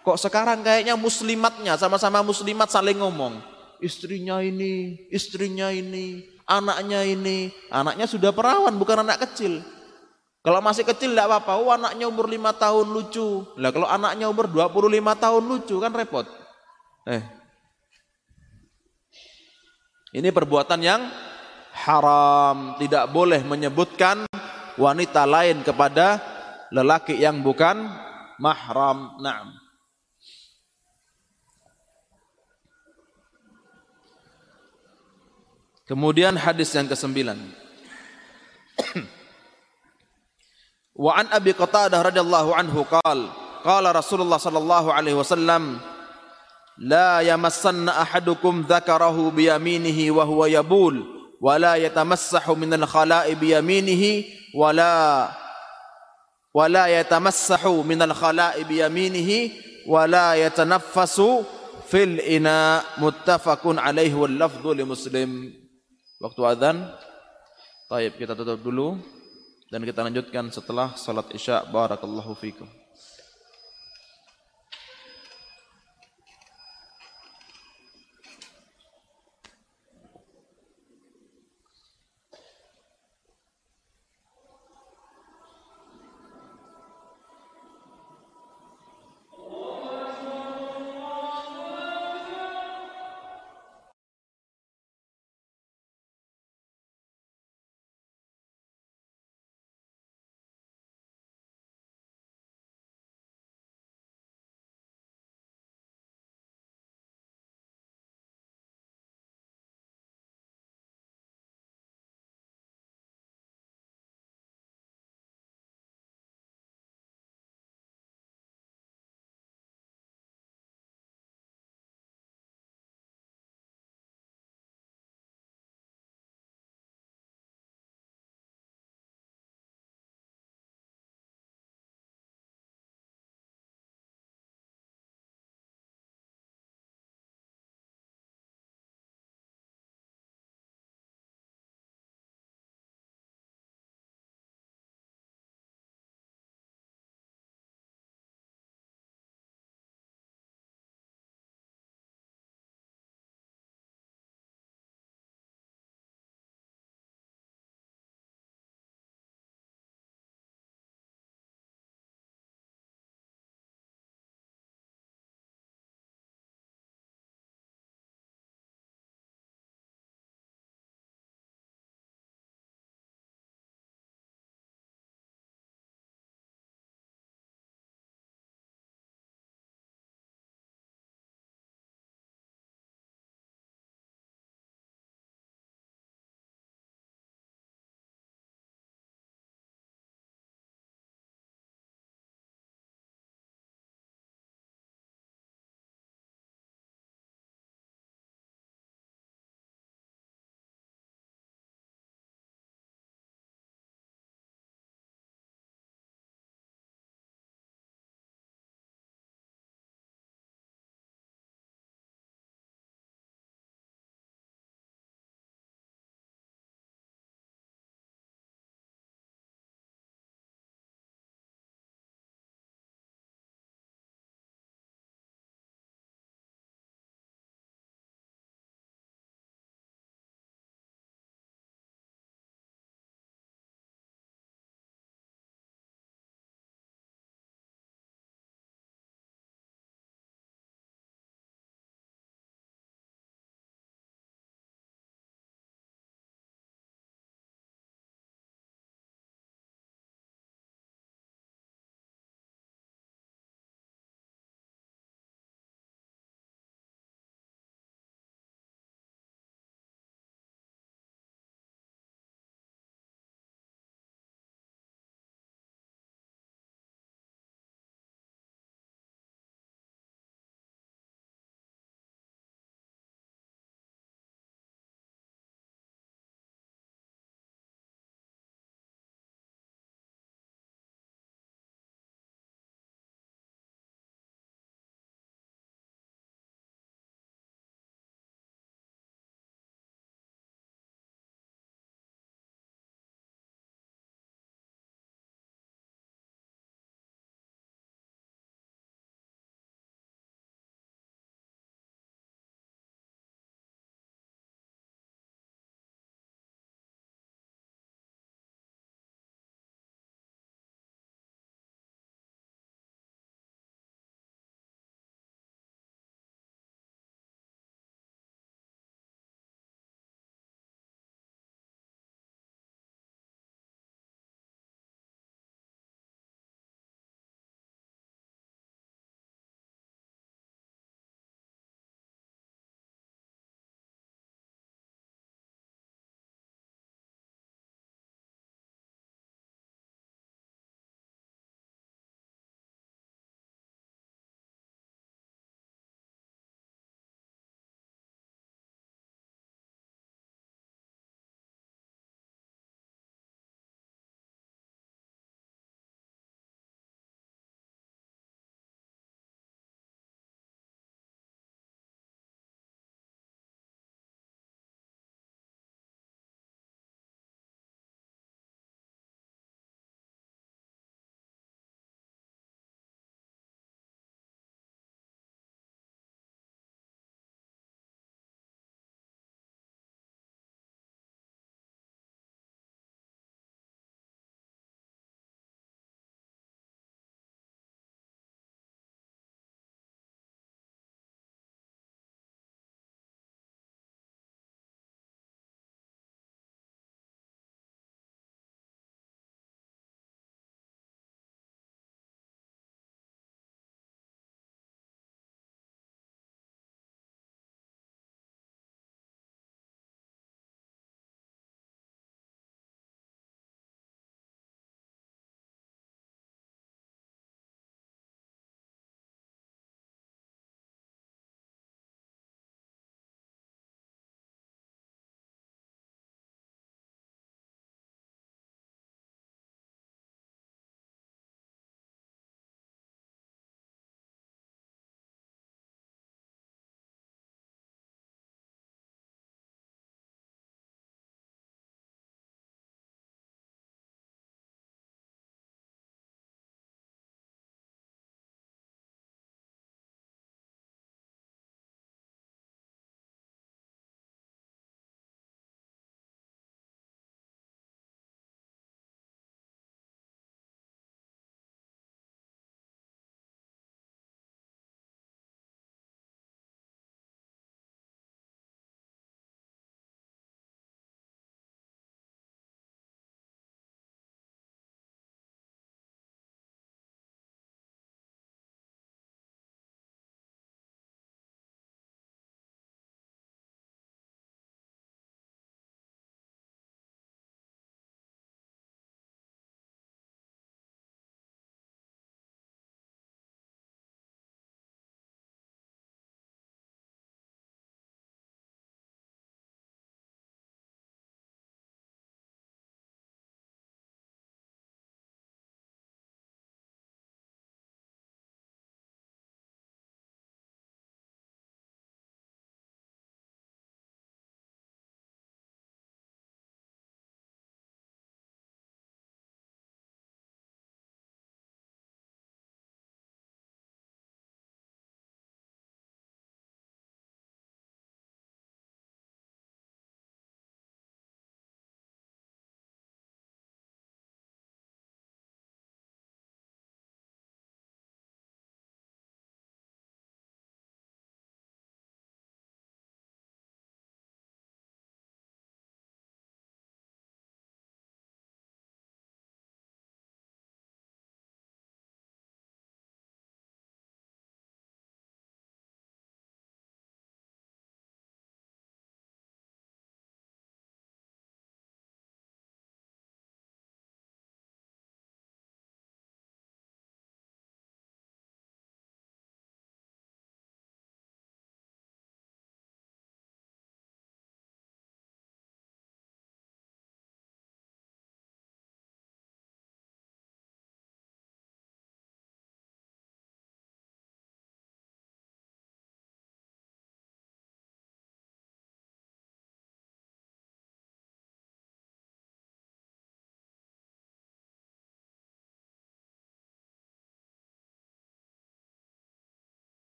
Kok sekarang kayaknya muslimatnya sama-sama muslimat saling ngomong. Istrinya ini, istrinya ini, anaknya ini. Anaknya sudah perawan bukan anak kecil. Kalau masih kecil tidak apa-apa. Oh anaknya umur 5 tahun lucu. Lah kalau anaknya umur 25 tahun lucu kan repot. Eh, ini perbuatan yang haram, tidak boleh menyebutkan wanita lain kepada lelaki yang bukan mahram. Naam. Kemudian hadis yang kesembilan. Wa an Abi Qatadah radhiyallahu anhu qala qala Rasulullah sallallahu alaihi wasallam لا يمسن أحدكم ذكره بيمينه وهو يبول ولا يتمسح من الخلاء بيمينه ولا ولا يتمسح من الخلاء بيمينه ولا يتنفس في الإناء متفق عليه واللفظ لمسلم waktu adzan Baik, kita tutup dulu dan kita lanjutkan setelah salat Isya. Barakallahu fikum.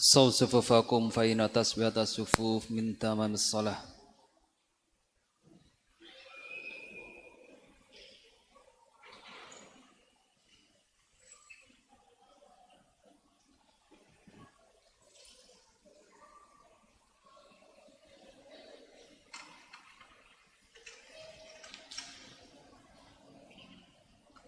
صو صفوفكم فإن تسبية الصفوف من تمام الصلاة.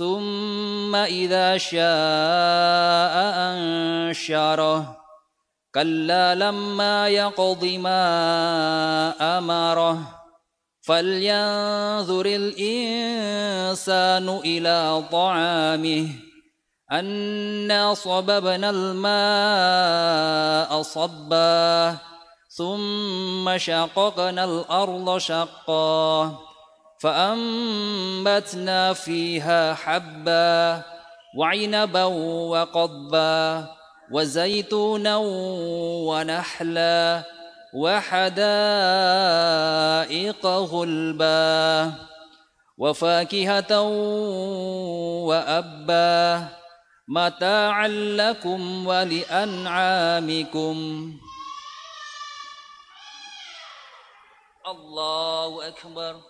ثم إذا شاء أنشره كلا لما يقض ما أمره فلينظر الإنسان إلى طعامه أنا صببنا الماء صبا ثم شققنا الأرض شقا فأنبتنا فيها حبا وعنبا وقضبا وزيتونا ونحلا وحدائق غلبا وفاكهة وأبا متاعا لكم ولأنعامكم. الله أكبر.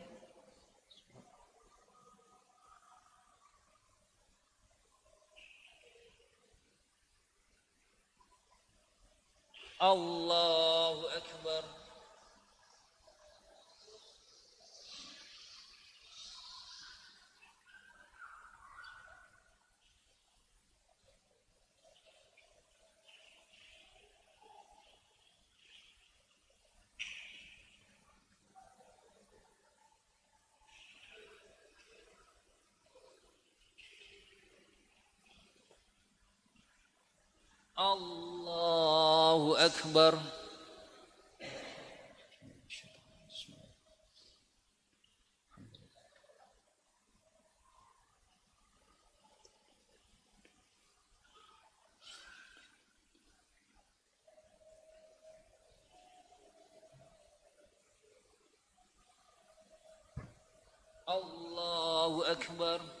Allahu Ekber. Allah أكبر. الله أكبر.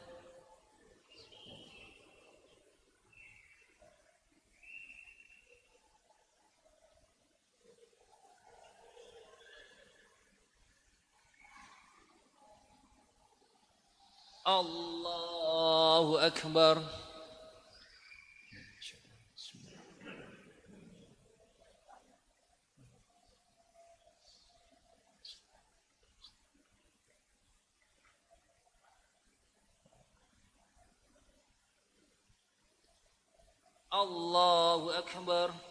الله أكبر. الله أكبر.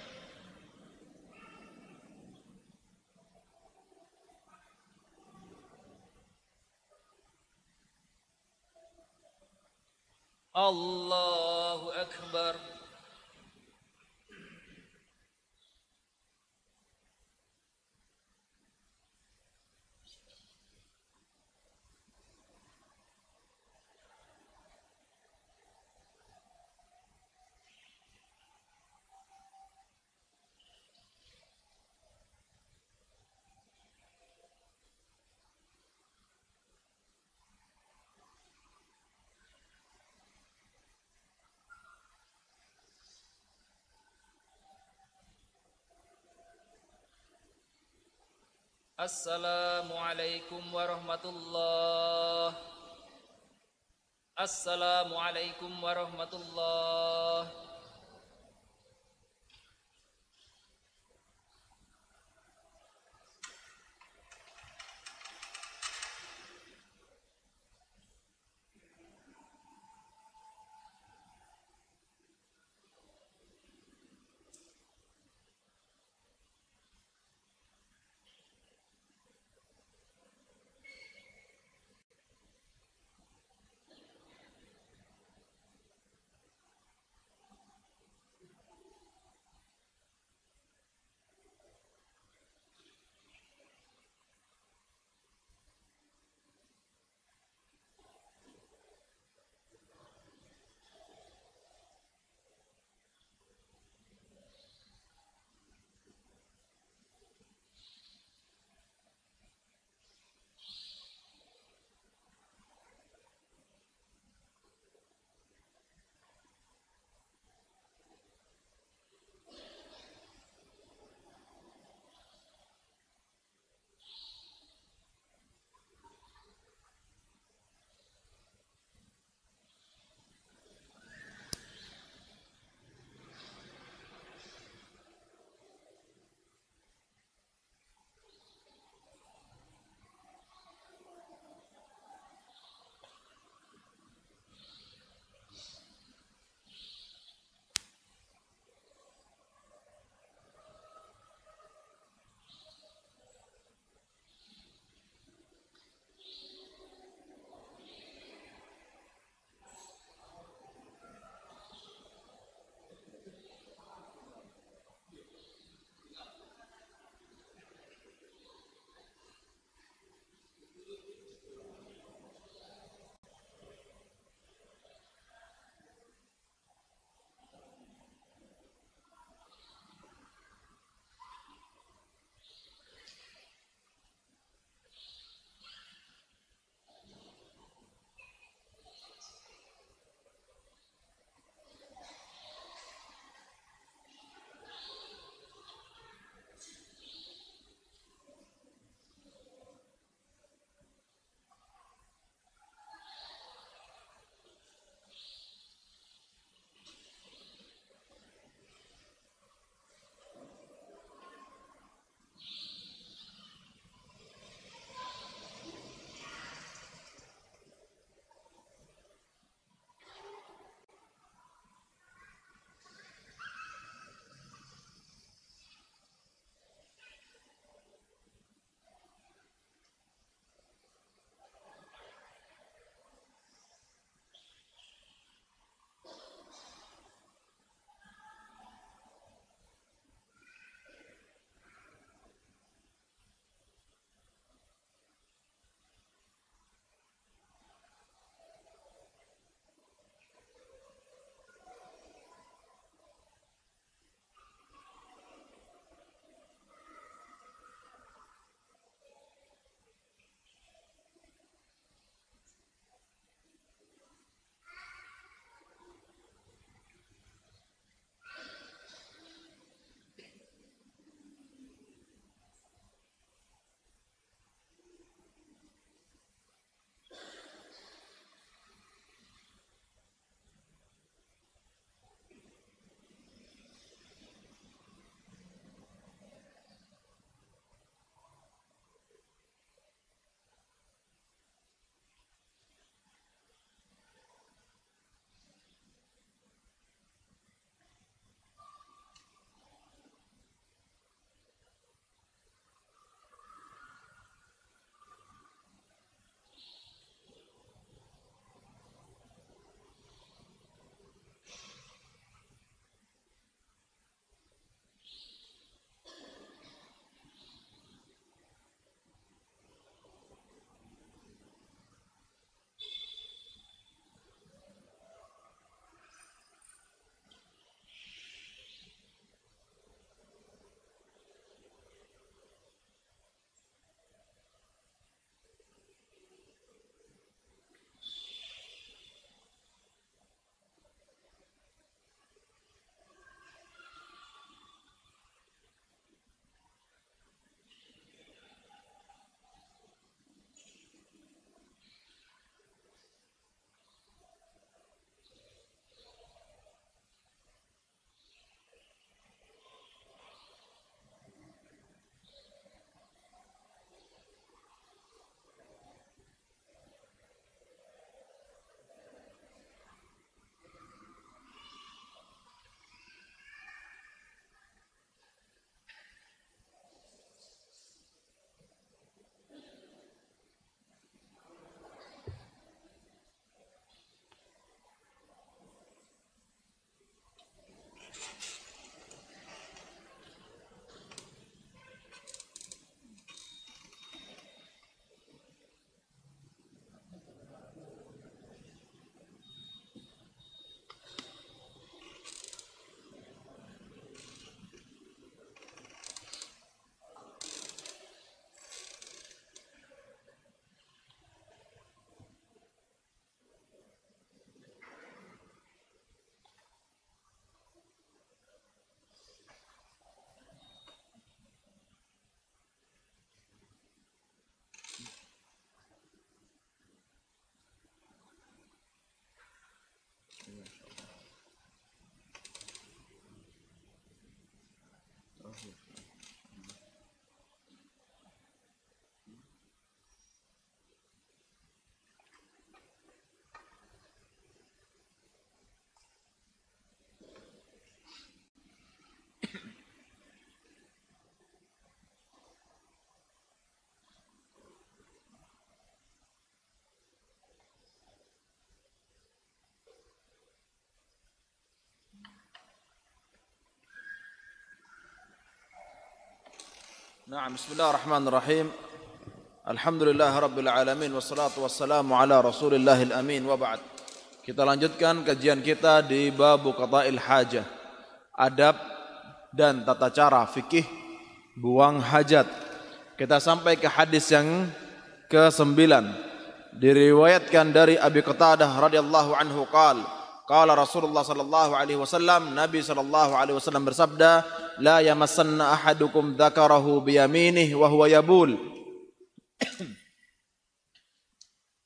الله أكبر. عليكم ورحمة الله السلام عليكم ورحمة الله Naam, bismillahirrahmanirrahim. Alhamdulillah rabbil alamin wassalatu wassalamu ala Rasulillahil amin wa ba'd. Kita lanjutkan kajian kita di bab qada'il hajah. Adab dan tata cara fikih buang hajat. Kita sampai ke hadis yang ke-9. Diriwayatkan dari Abi Qatadah radhiyallahu anhu qala Qala Rasulullah sallallahu alaihi wasallam, Nabi sallallahu alaihi wasallam bersabda, "La yamassanna ahadukum dzakarahu biyaminih wa huwa yabul."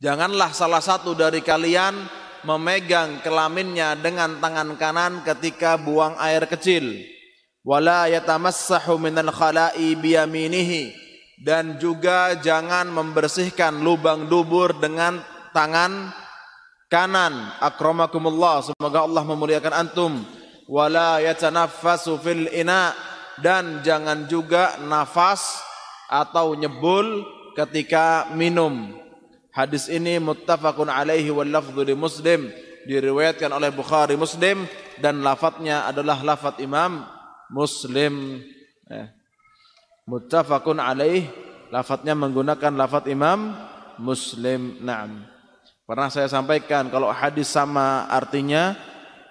Janganlah salah satu dari kalian memegang kelaminnya dengan tangan kanan ketika buang air kecil. Wala yatamassahu minal khala'i biyaminihi dan juga jangan membersihkan lubang dubur dengan tangan kanan akramakumullah. Semoga Allah memuliakan antum. Wala yatanaffasu fil ina. Dan jangan juga nafas atau nyebul ketika minum. Hadis ini muttafaqun alaihi wal lafdhu li muslim. Diriwayatkan oleh Bukhari Muslim. Dan lafadznya adalah lafadz Imam Muslim. Eh. muttafaqun alaih lafadznya menggunakan lafadz Imam Muslim. Na'am Pernah saya sampaikan kalau hadis sama artinya,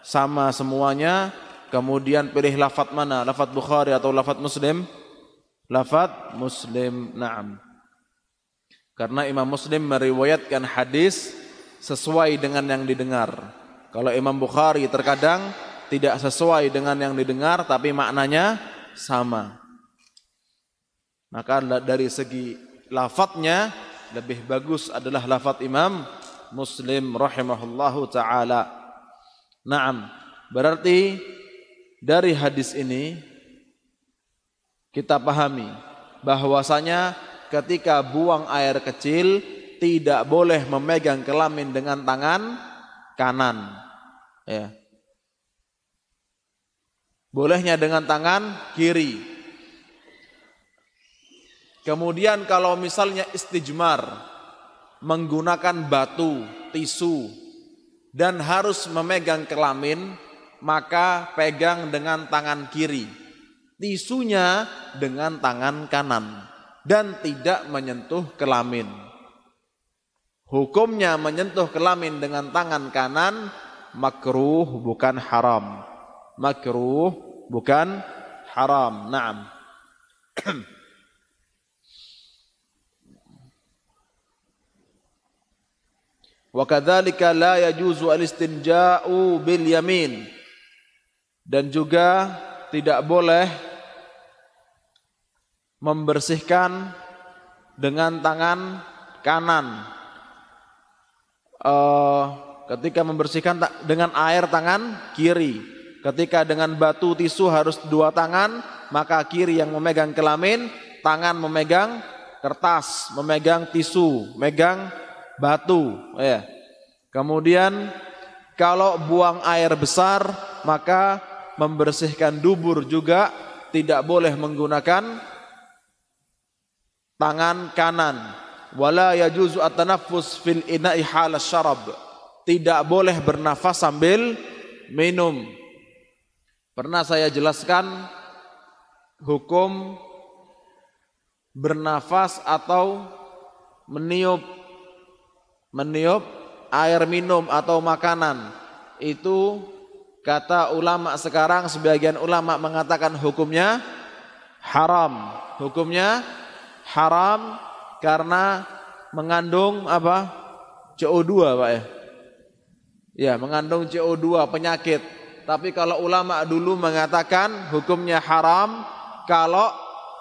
sama semuanya, kemudian pilih lafat mana? Lafat Bukhari atau lafat Muslim? Lafat Muslim, na'am. Karena Imam Muslim meriwayatkan hadis sesuai dengan yang didengar. Kalau Imam Bukhari terkadang tidak sesuai dengan yang didengar tapi maknanya sama. Maka dari segi lafadznya lebih bagus adalah lafadz Imam Muslim rahimahullahu taala. Naam. Berarti dari hadis ini kita pahami bahwasanya ketika buang air kecil tidak boleh memegang kelamin dengan tangan kanan. Ya. Bolehnya dengan tangan kiri. Kemudian kalau misalnya istijmar, menggunakan batu, tisu, dan harus memegang kelamin, maka pegang dengan tangan kiri. Tisunya dengan tangan kanan dan tidak menyentuh kelamin. Hukumnya menyentuh kelamin dengan tangan kanan makruh bukan haram. Makruh bukan haram. Naam. Wa kadzalika la yajuzu al-istinja'u bil yamin. Dan juga tidak boleh membersihkan dengan tangan kanan. Uh, ketika membersihkan dengan air tangan kiri. Ketika dengan batu tisu harus dua tangan, maka kiri yang memegang kelamin, tangan memegang kertas, memegang tisu, megang batu ya. Kemudian kalau buang air besar maka membersihkan dubur juga tidak boleh menggunakan tangan kanan. Wala yajuzu at-tanaffus fil ina'i hala syarab. Tidak boleh bernafas sambil minum. Pernah saya jelaskan hukum bernafas atau meniup meniup air minum atau makanan. Itu kata ulama sekarang sebagian ulama mengatakan hukumnya haram. Hukumnya haram karena mengandung apa? CO2 Pak ya? Ya mengandung CO2 penyakit. Tapi kalau ulama dulu mengatakan hukumnya haram kalau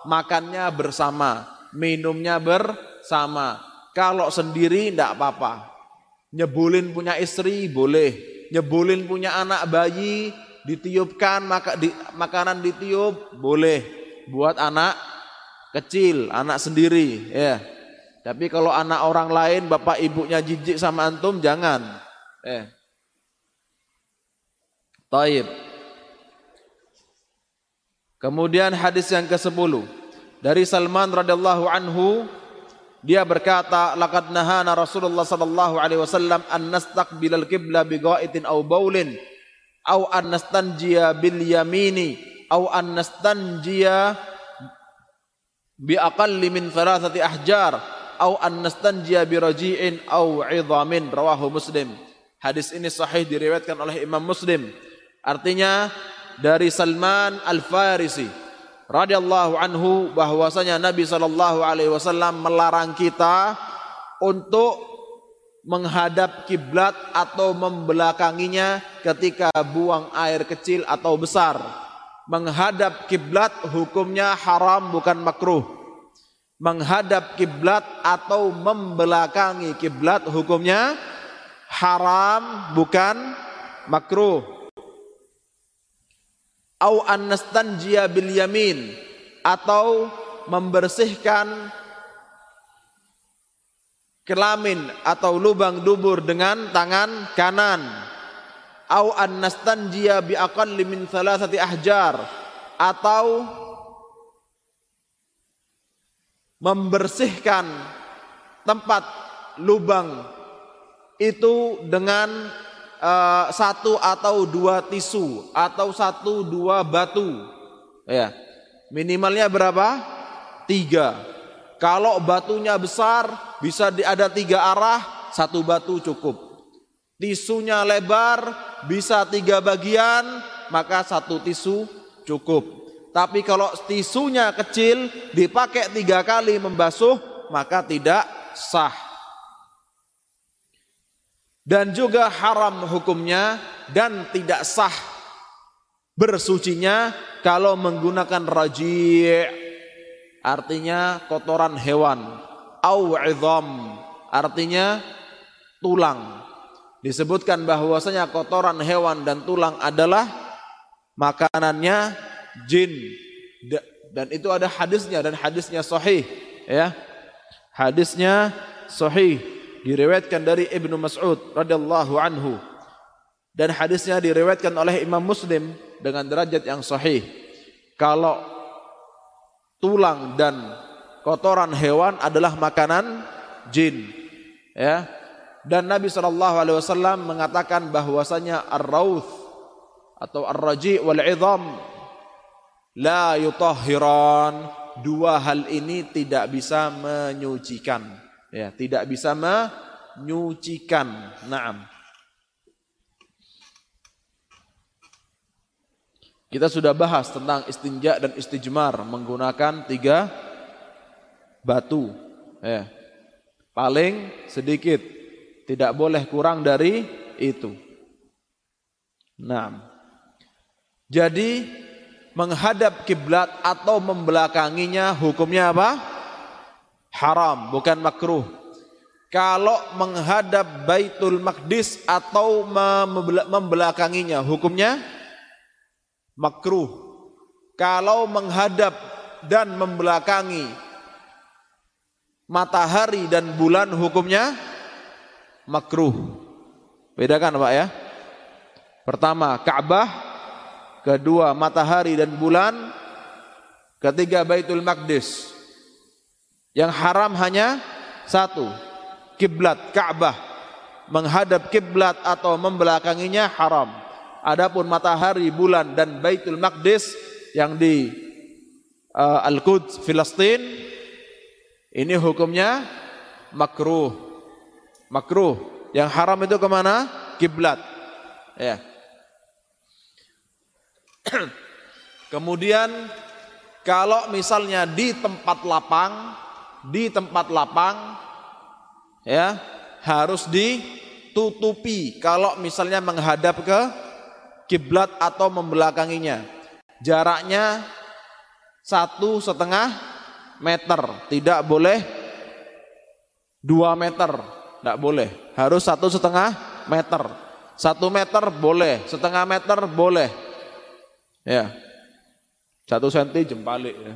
makannya bersama minumnya bersama kalau sendiri tidak apa-apa. Nyebulin punya istri boleh. Nyebulin punya anak bayi ditiupkan maka di, makanan ditiup boleh. Buat anak kecil, anak sendiri, ya. Tapi kalau anak orang lain, bapak ibunya jijik sama antum, jangan. Eh. Taib. Kemudian hadis yang ke-10 dari Salman radhiyallahu anhu dia berkata, "Laqad nahana Rasulullah sallallahu alaihi wasallam an nastaqbilal qibla bi ghaitin aw baulin aw an nastanjiya bil yamini aw an nastanjiya bi aqalli min thalathati ahjar au an nastanjiya bi raji'in au 'idhamin rawahu Muslim. Hadis ini sahih diriwayatkan oleh Imam Muslim. Artinya dari Salman Al-Farisi radhiyallahu anhu bahwasanya Nabi sallallahu alaihi wasallam melarang kita untuk menghadap kiblat atau membelakanginya ketika buang air kecil atau besar. Menghadap kiblat hukumnya haram bukan makruh. Menghadap kiblat atau membelakangi kiblat hukumnya haram bukan makruh. Au an nastanjiya bil yamin atau membersihkan kelamin atau lubang dubur dengan tangan kanan. Au an nastanjiya bi aqalli min thalathati ahjar atau membersihkan tempat lubang itu dengan uh, satu atau dua tisu atau satu dua batu. Ya. Minimalnya berapa? Tiga. Kalau batunya besar bisa ada tiga arah satu batu cukup. Tisunya lebar bisa tiga bagian maka satu tisu cukup. Tapi kalau tisunya kecil dipakai tiga kali membasuh maka tidak sah dan juga haram hukumnya dan tidak sah bersucinya kalau menggunakan raji' artinya kotoran hewan. Au artinya tulang. Disebutkan bahwasanya kotoran hewan dan tulang adalah makanannya jin. Dan itu ada hadisnya dan hadisnya sahih ya. Hadisnya sahih diriwayatkan dari Ibnu Mas'ud radhiyallahu anhu. Dan hadisnya diriwayatkan oleh Imam Muslim dengan derajat yang sahih. Kalau tulang dan kotoran hewan adalah makanan jin ya. Dan Nabi sallallahu alaihi wasallam mengatakan bahwasanya ar-rauth atau ar-raji wal 'idham la yutahhiran. Dua hal ini tidak bisa menyucikan ya tidak bisa menyucikan. Naam. Kita sudah bahas tentang istinja dan istijmar menggunakan tiga batu. Ya. Paling sedikit. Tidak boleh kurang dari itu. Nah jadi menghadap kiblat atau membelakanginya hukumnya apa haram, bukan makruh. Kalau menghadap Baitul Maqdis atau membelakanginya, hukumnya makruh. Kalau menghadap dan membelakangi matahari dan bulan, hukumnya makruh. Bedakan Pak ya. Pertama, Ka'bah. Kedua, matahari dan bulan. Ketiga, Baitul Maqdis. Yang haram hanya satu, kiblat Ka'bah. Menghadap kiblat atau membelakanginya haram. Adapun matahari, bulan dan Baitul Maqdis yang di uh, Al-Quds, Filistin, ini hukumnya makruh. Makruh. Yang haram itu ke mana? Kiblat. Ya. Kemudian kalau misalnya di tempat lapang di tempat lapang ya harus ditutupi. Kalau misalnya menghadap ke kiblat atau membelakanginya. Jaraknya satu setengah meter. Tidak boleh dua meter. Tidak boleh. Harus satu setengah meter. Satu meter boleh. Setengah meter boleh. Ya. Satu senti jempalik ya.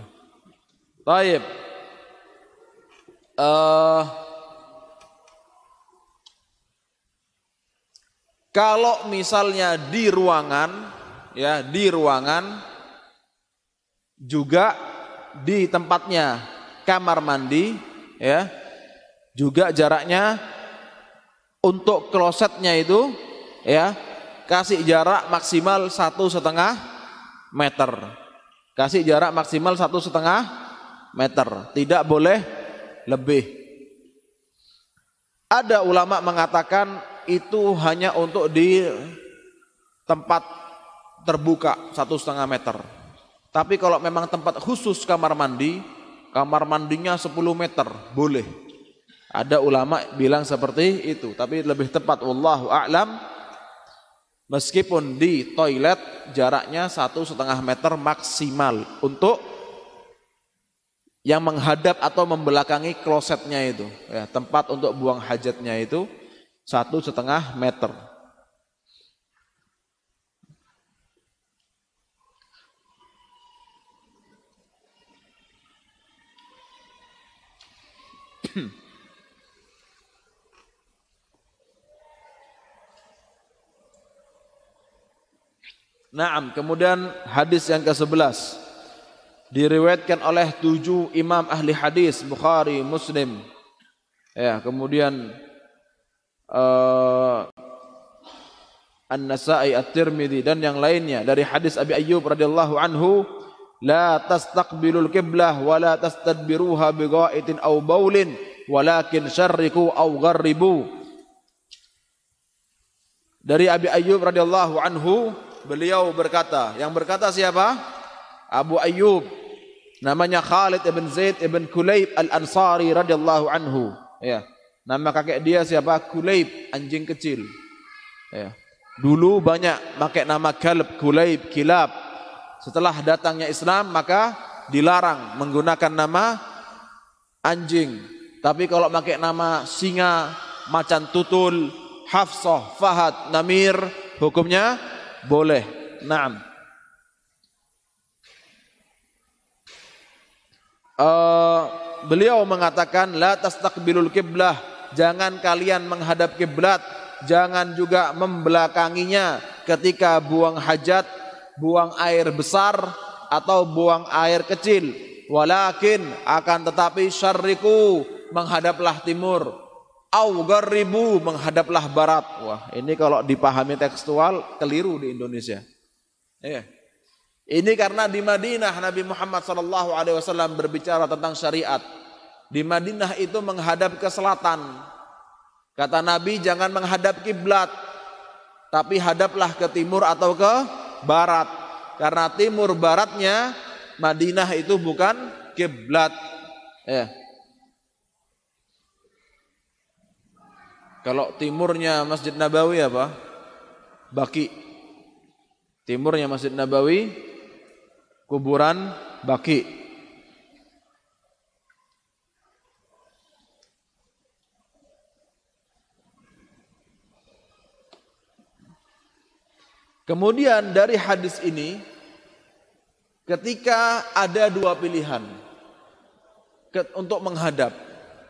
Taib uh, kalau misalnya di ruangan ya di ruangan juga di tempatnya kamar mandi ya juga jaraknya untuk klosetnya itu ya kasih jarak maksimal satu setengah meter kasih jarak maksimal satu setengah meter. Tidak boleh lebih. Ada ulama mengatakan itu hanya untuk di tempat terbuka satu setengah meter. Tapi kalau memang tempat khusus kamar mandi, kamar mandinya 10 meter, boleh. Ada ulama bilang seperti itu, tapi lebih tepat wallahu a'lam meskipun di toilet jaraknya satu setengah meter maksimal untuk yang menghadap atau membelakangi klosetnya itu, ya, tempat untuk buang hajatnya itu satu setengah meter. Naam, kemudian hadis yang ke-11 diriwayatkan oleh tujuh imam ahli hadis Bukhari, Muslim. Ya, kemudian uh, An-Nasa'i, At-Tirmidzi dan yang lainnya dari hadis Abi Ayyub radhiyallahu anhu, la tastaqbilul qiblah wa la tastadbiruha bighaitin aw baulin walakin syarriku aw gharribu. Dari Abi Ayyub radhiyallahu anhu, beliau berkata, yang berkata siapa? Abu Ayyub. Namanya Khalid ibn Zaid ibn Kulayb al-Ansari radhiyallahu anhu. Ya. Nama kakek dia siapa? Kulayb, anjing kecil. Ya. Dulu banyak pakai nama Kalb, Kulayb, Kilab. Setelah datangnya Islam maka dilarang menggunakan nama anjing. Tapi kalau pakai nama singa, macan tutul, Hafsah, Fahad, Namir, hukumnya boleh. Naam. Uh, beliau mengatakan la tastaqbilul kiblah, jangan kalian menghadap kiblat, jangan juga membelakanginya ketika buang hajat, buang air besar atau buang air kecil. Walakin akan tetapi syarriku menghadaplah timur, au ribu menghadaplah barat. Wah, ini kalau dipahami tekstual keliru di Indonesia. Ya. Ini karena di Madinah Nabi Muhammad sallallahu alaihi wasallam berbicara tentang syariat. Di Madinah itu menghadap ke selatan. Kata Nabi jangan menghadap kiblat, tapi hadaplah ke timur atau ke barat. Karena timur baratnya Madinah itu bukan kiblat. Ya. Kalau timurnya Masjid Nabawi apa? Baki. Timurnya Masjid Nabawi kuburan Baki. Kemudian dari hadis ini ketika ada dua pilihan untuk menghadap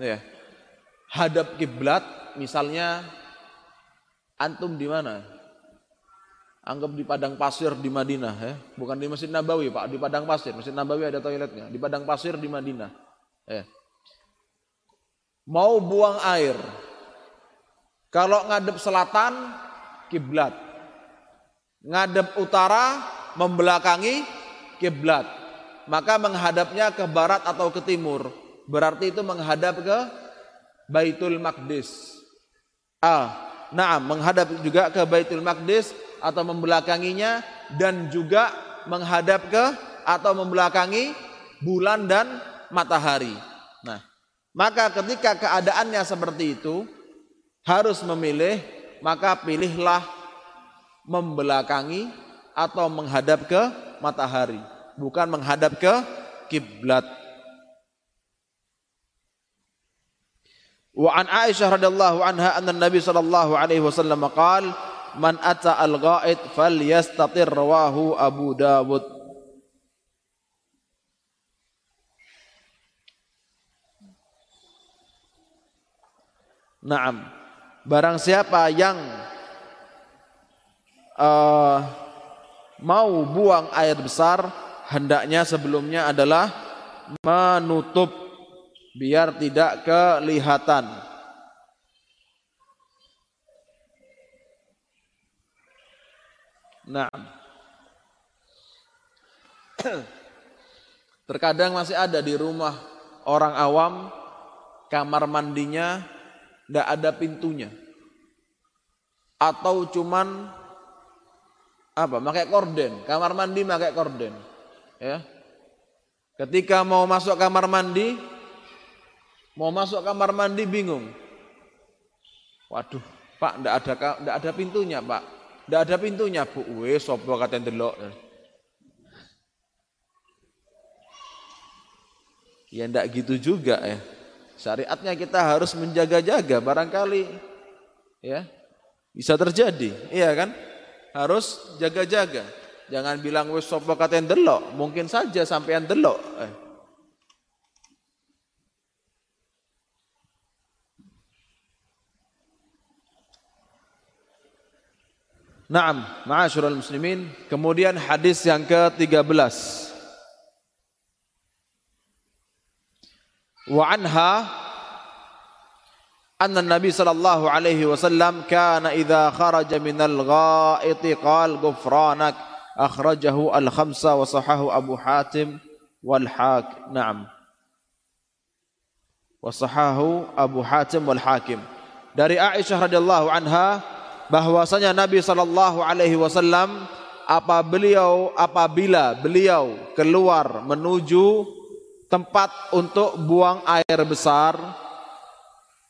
ya. Hadap kiblat misalnya antum di mana? Anggap di padang pasir di Madinah ya, bukan di Masjid Nabawi Pak, di padang pasir. Masjid Nabawi ada toiletnya, di padang pasir di Madinah. Ya. Mau buang air. Kalau ngadep selatan kiblat. Ngadep utara membelakangi kiblat. Maka menghadapnya ke barat atau ke timur. Berarti itu menghadap ke Baitul Maqdis. Ah, nah menghadap juga ke Baitul Maqdis atau membelakanginya dan juga menghadap ke atau membelakangi bulan dan matahari. Nah, maka ketika keadaannya seperti itu harus memilih, maka pilihlah membelakangi atau menghadap ke matahari, bukan menghadap ke kiblat. Wa an Aisyah radhiyallahu anha anna Nabi sallallahu alaihi wasallam qala man ata al-ghaid falyastatir rawahu Abu Dawud. Naam. Barang siapa yang uh, mau buang air besar, hendaknya sebelumnya adalah menutup biar tidak kelihatan. Nah. Terkadang masih ada di rumah orang awam kamar mandinya tidak ada pintunya. Atau cuman apa? Pakai korden, kamar mandi pakai korden. Ya. Ketika mau masuk kamar mandi, mau masuk kamar mandi bingung. Waduh, Pak, ndak ada ada pintunya, Pak. Ndak ada pintunya, Bu. Wes sapa katen delok. Ya ndak gitu juga ya. Syariatnya kita harus menjaga-jaga barangkali ya bisa terjadi, iya kan? Harus jaga-jaga. Jangan bilang wis sapa katen delok, mungkin saja sampean delok. Eh. Naam, ma'asyiral muslimin. Kemudian hadis yang ke-13. Wa anha anna Nabi sallallahu alaihi wasallam kana idza kharaja minal ghaiti qal ghufranak akhrajahu al-khamsa wa sahahu Abu Hatim wal Hak. Naam. Wa sahahu Abu Hatim wal Hakim. Dari Aisyah radhiyallahu anha bahwasanya Nabi sallallahu alaihi wasallam apa beliau apabila beliau keluar menuju tempat untuk buang air besar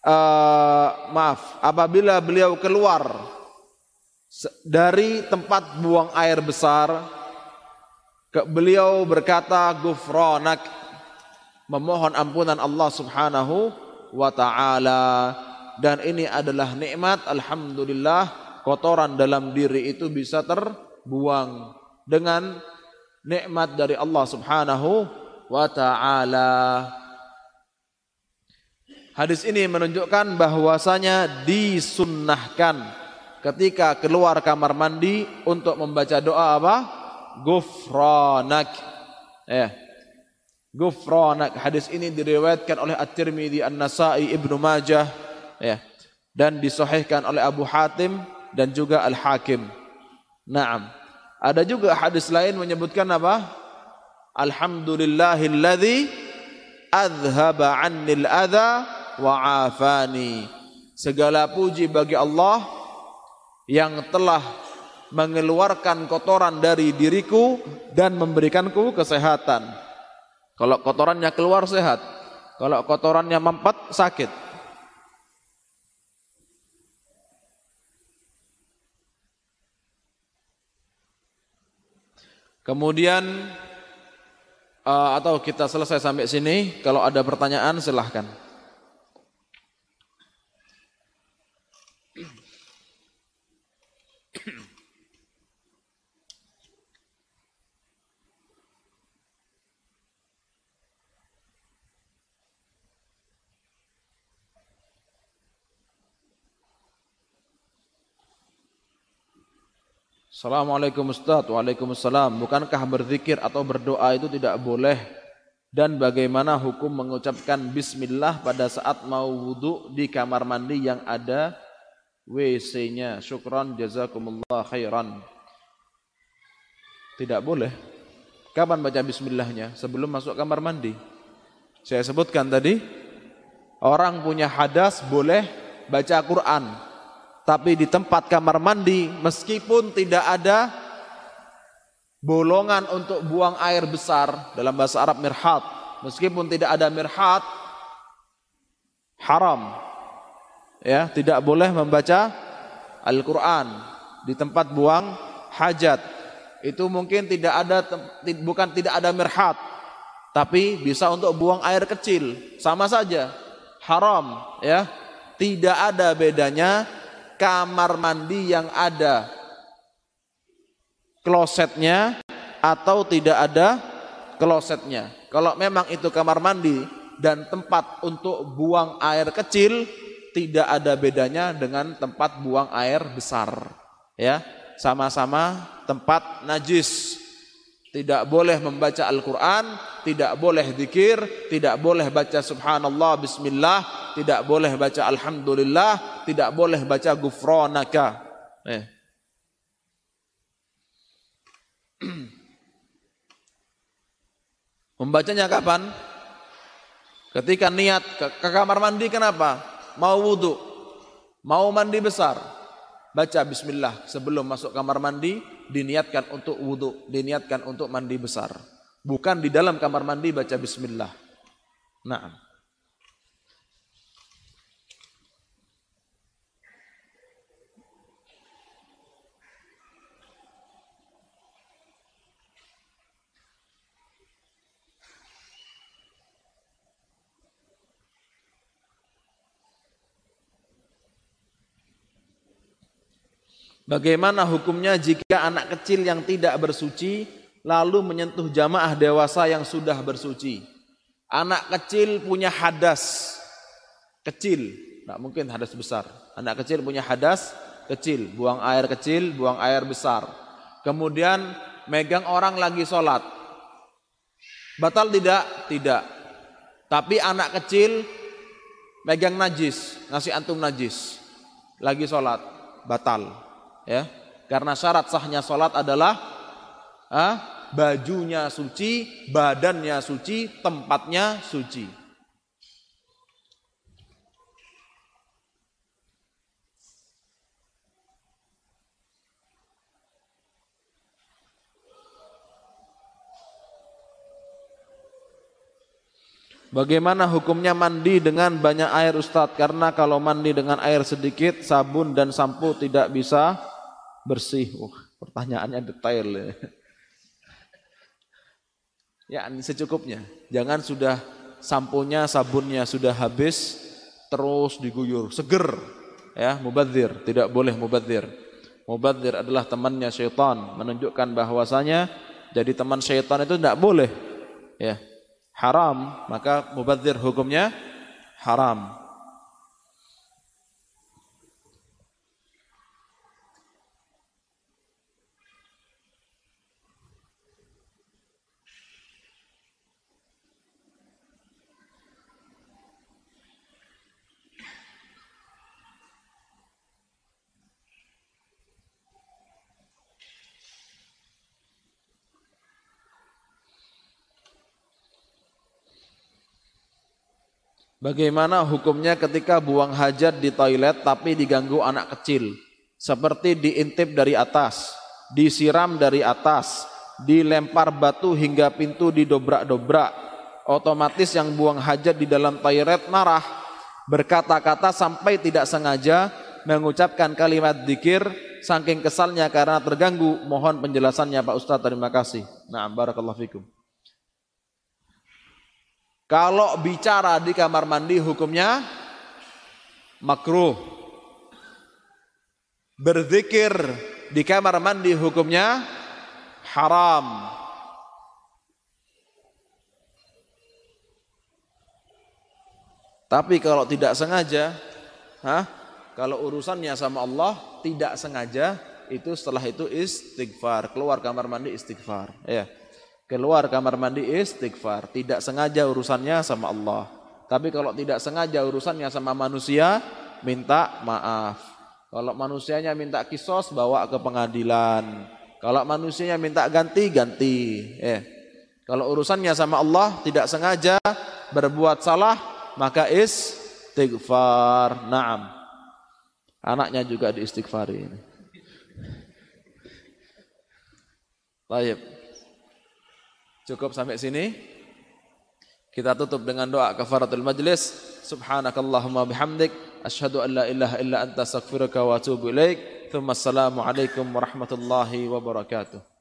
uh, maaf apabila beliau keluar dari tempat buang air besar ke, beliau berkata gufranak. Memohon ampunan Allah Subhanahu wa taala dan ini adalah nikmat alhamdulillah kotoran dalam diri itu bisa terbuang dengan nikmat dari Allah Subhanahu wa taala. Hadis ini menunjukkan bahwasanya disunnahkan ketika keluar kamar mandi untuk membaca doa apa? Gufranak. Ya. Gufranak. Hadis ini diriwayatkan oleh At-Tirmidzi, An-Nasa'i, Ibnu Majah ya dan disahihkan oleh Abu Hatim dan juga Al-Hakim. Naam. Ada juga hadis lain menyebutkan apa? Alhamdulillahilladzi adhaba 'annil adha wa 'afani. Segala puji bagi Allah yang telah mengeluarkan kotoran dari diriku dan memberikanku kesehatan. Kalau kotorannya keluar sehat, kalau kotorannya mampet sakit. Kemudian uh, atau kita selesai sampai sini, kalau ada pertanyaan silahkan. Assalamualaikum Ustaz. Waalaikumsalam. Bukankah berzikir atau berdoa itu tidak boleh? Dan bagaimana hukum mengucapkan Bismillah pada saat mau wudhu di kamar mandi yang ada WC-nya Syukran jazakumullah khairan. Tidak boleh. Kapan baca Bismillahnya? Sebelum masuk kamar mandi. Saya sebutkan tadi Orang punya hadas boleh baca Quran tapi di tempat kamar mandi meskipun tidak ada bolongan untuk buang air besar dalam bahasa Arab mirhat meskipun tidak ada mirhat haram. Ya tidak boleh membaca Al-Qur'an di tempat buang hajat. Itu mungkin tidak ada bukan tidak ada mirhat tapi bisa untuk buang air kecil. Sama saja haram ya. Tidak ada bedanya kamar mandi yang ada klosetnya atau tidak ada klosetnya. Kalau memang itu kamar mandi dan tempat untuk buang air kecil tidak ada bedanya dengan tempat buang air besar. Ya, sama-sama tempat najis. Tidak boleh membaca Al-Quran, tidak boleh zikir, tidak boleh baca subhanallah, bismillah, tidak boleh baca alhamdulillah, tidak boleh baca gufronaka. Eh. Membacanya kapan? Ketika niat ke, ke kamar mandi kenapa? Mau wudhu, mau mandi besar. Baca bismillah sebelum masuk kamar mandi diniatkan untuk wudhu, diniatkan untuk mandi besar. Bukan di dalam kamar mandi baca bismillah. Nah. Bagaimana hukumnya jika anak kecil yang tidak bersuci lalu menyentuh jamaah dewasa yang sudah bersuci? Anak kecil punya hadas kecil, tidak mungkin hadas besar. Anak kecil punya hadas kecil, buang air kecil, buang air besar. Kemudian megang orang lagi sholat. Batal tidak? Tidak. Tapi anak kecil megang najis, ngasih antum najis. Lagi sholat, batal ya. Karena syarat sahnya sholat adalah ah, bajunya suci badannya suci tempatnya suci. Bagaimana hukumnya mandi dengan banyak air Ustadz? Karena kalau mandi dengan air sedikit, sabun dan sampo tidak bisa bersih. Pertanyaannya detail. Ya. ya, secukupnya. Jangan sudah samponya, sabunnya sudah habis terus diguyur. Seger. Ya, mubadzir, tidak boleh mubadzir. Mubadzir adalah temannya syaitan, menunjukkan bahwasanya jadi teman syaitan itu tidak boleh. Ya. Haram, maka mubadzir hukumnya haram. Bagaimana hukumnya ketika buang hajat di toilet tapi diganggu anak kecil? Seperti diintip dari atas, disiram dari atas, dilempar batu hingga pintu didobrak-dobrak. Otomatis yang buang hajat di dalam toilet marah, berkata-kata sampai tidak sengaja mengucapkan kalimat dikir saking kesalnya karena terganggu. Mohon penjelasannya Pak Ustaz, terima kasih. Nah, barakallahu fikum. Kalau bicara di kamar mandi hukumnya makruh. Berzikir di kamar mandi hukumnya haram. Tapi kalau tidak sengaja, ha? kalau urusannya sama Allah tidak sengaja, itu setelah itu istighfar, keluar kamar mandi istighfar, ya keluar kamar mandi istighfar, tidak sengaja urusannya sama Allah. Tapi kalau tidak sengaja urusannya sama manusia, minta maaf. Kalau manusianya minta kisos, bawa ke pengadilan. Kalau manusianya minta ganti, ganti. Eh. Kalau urusannya sama Allah, tidak sengaja berbuat salah, maka istighfar. Naam. Anaknya juga diistighfari. Baik. Cukup sampai sini. Kita tutup dengan doa kafaratul majlis. Subhanakallahumma bihamdik asyhadu an la ilaha illa anta astaghfiruka wa atubu ilaik. Tsumma assalamu alaikum warahmatullahi wabarakatuh.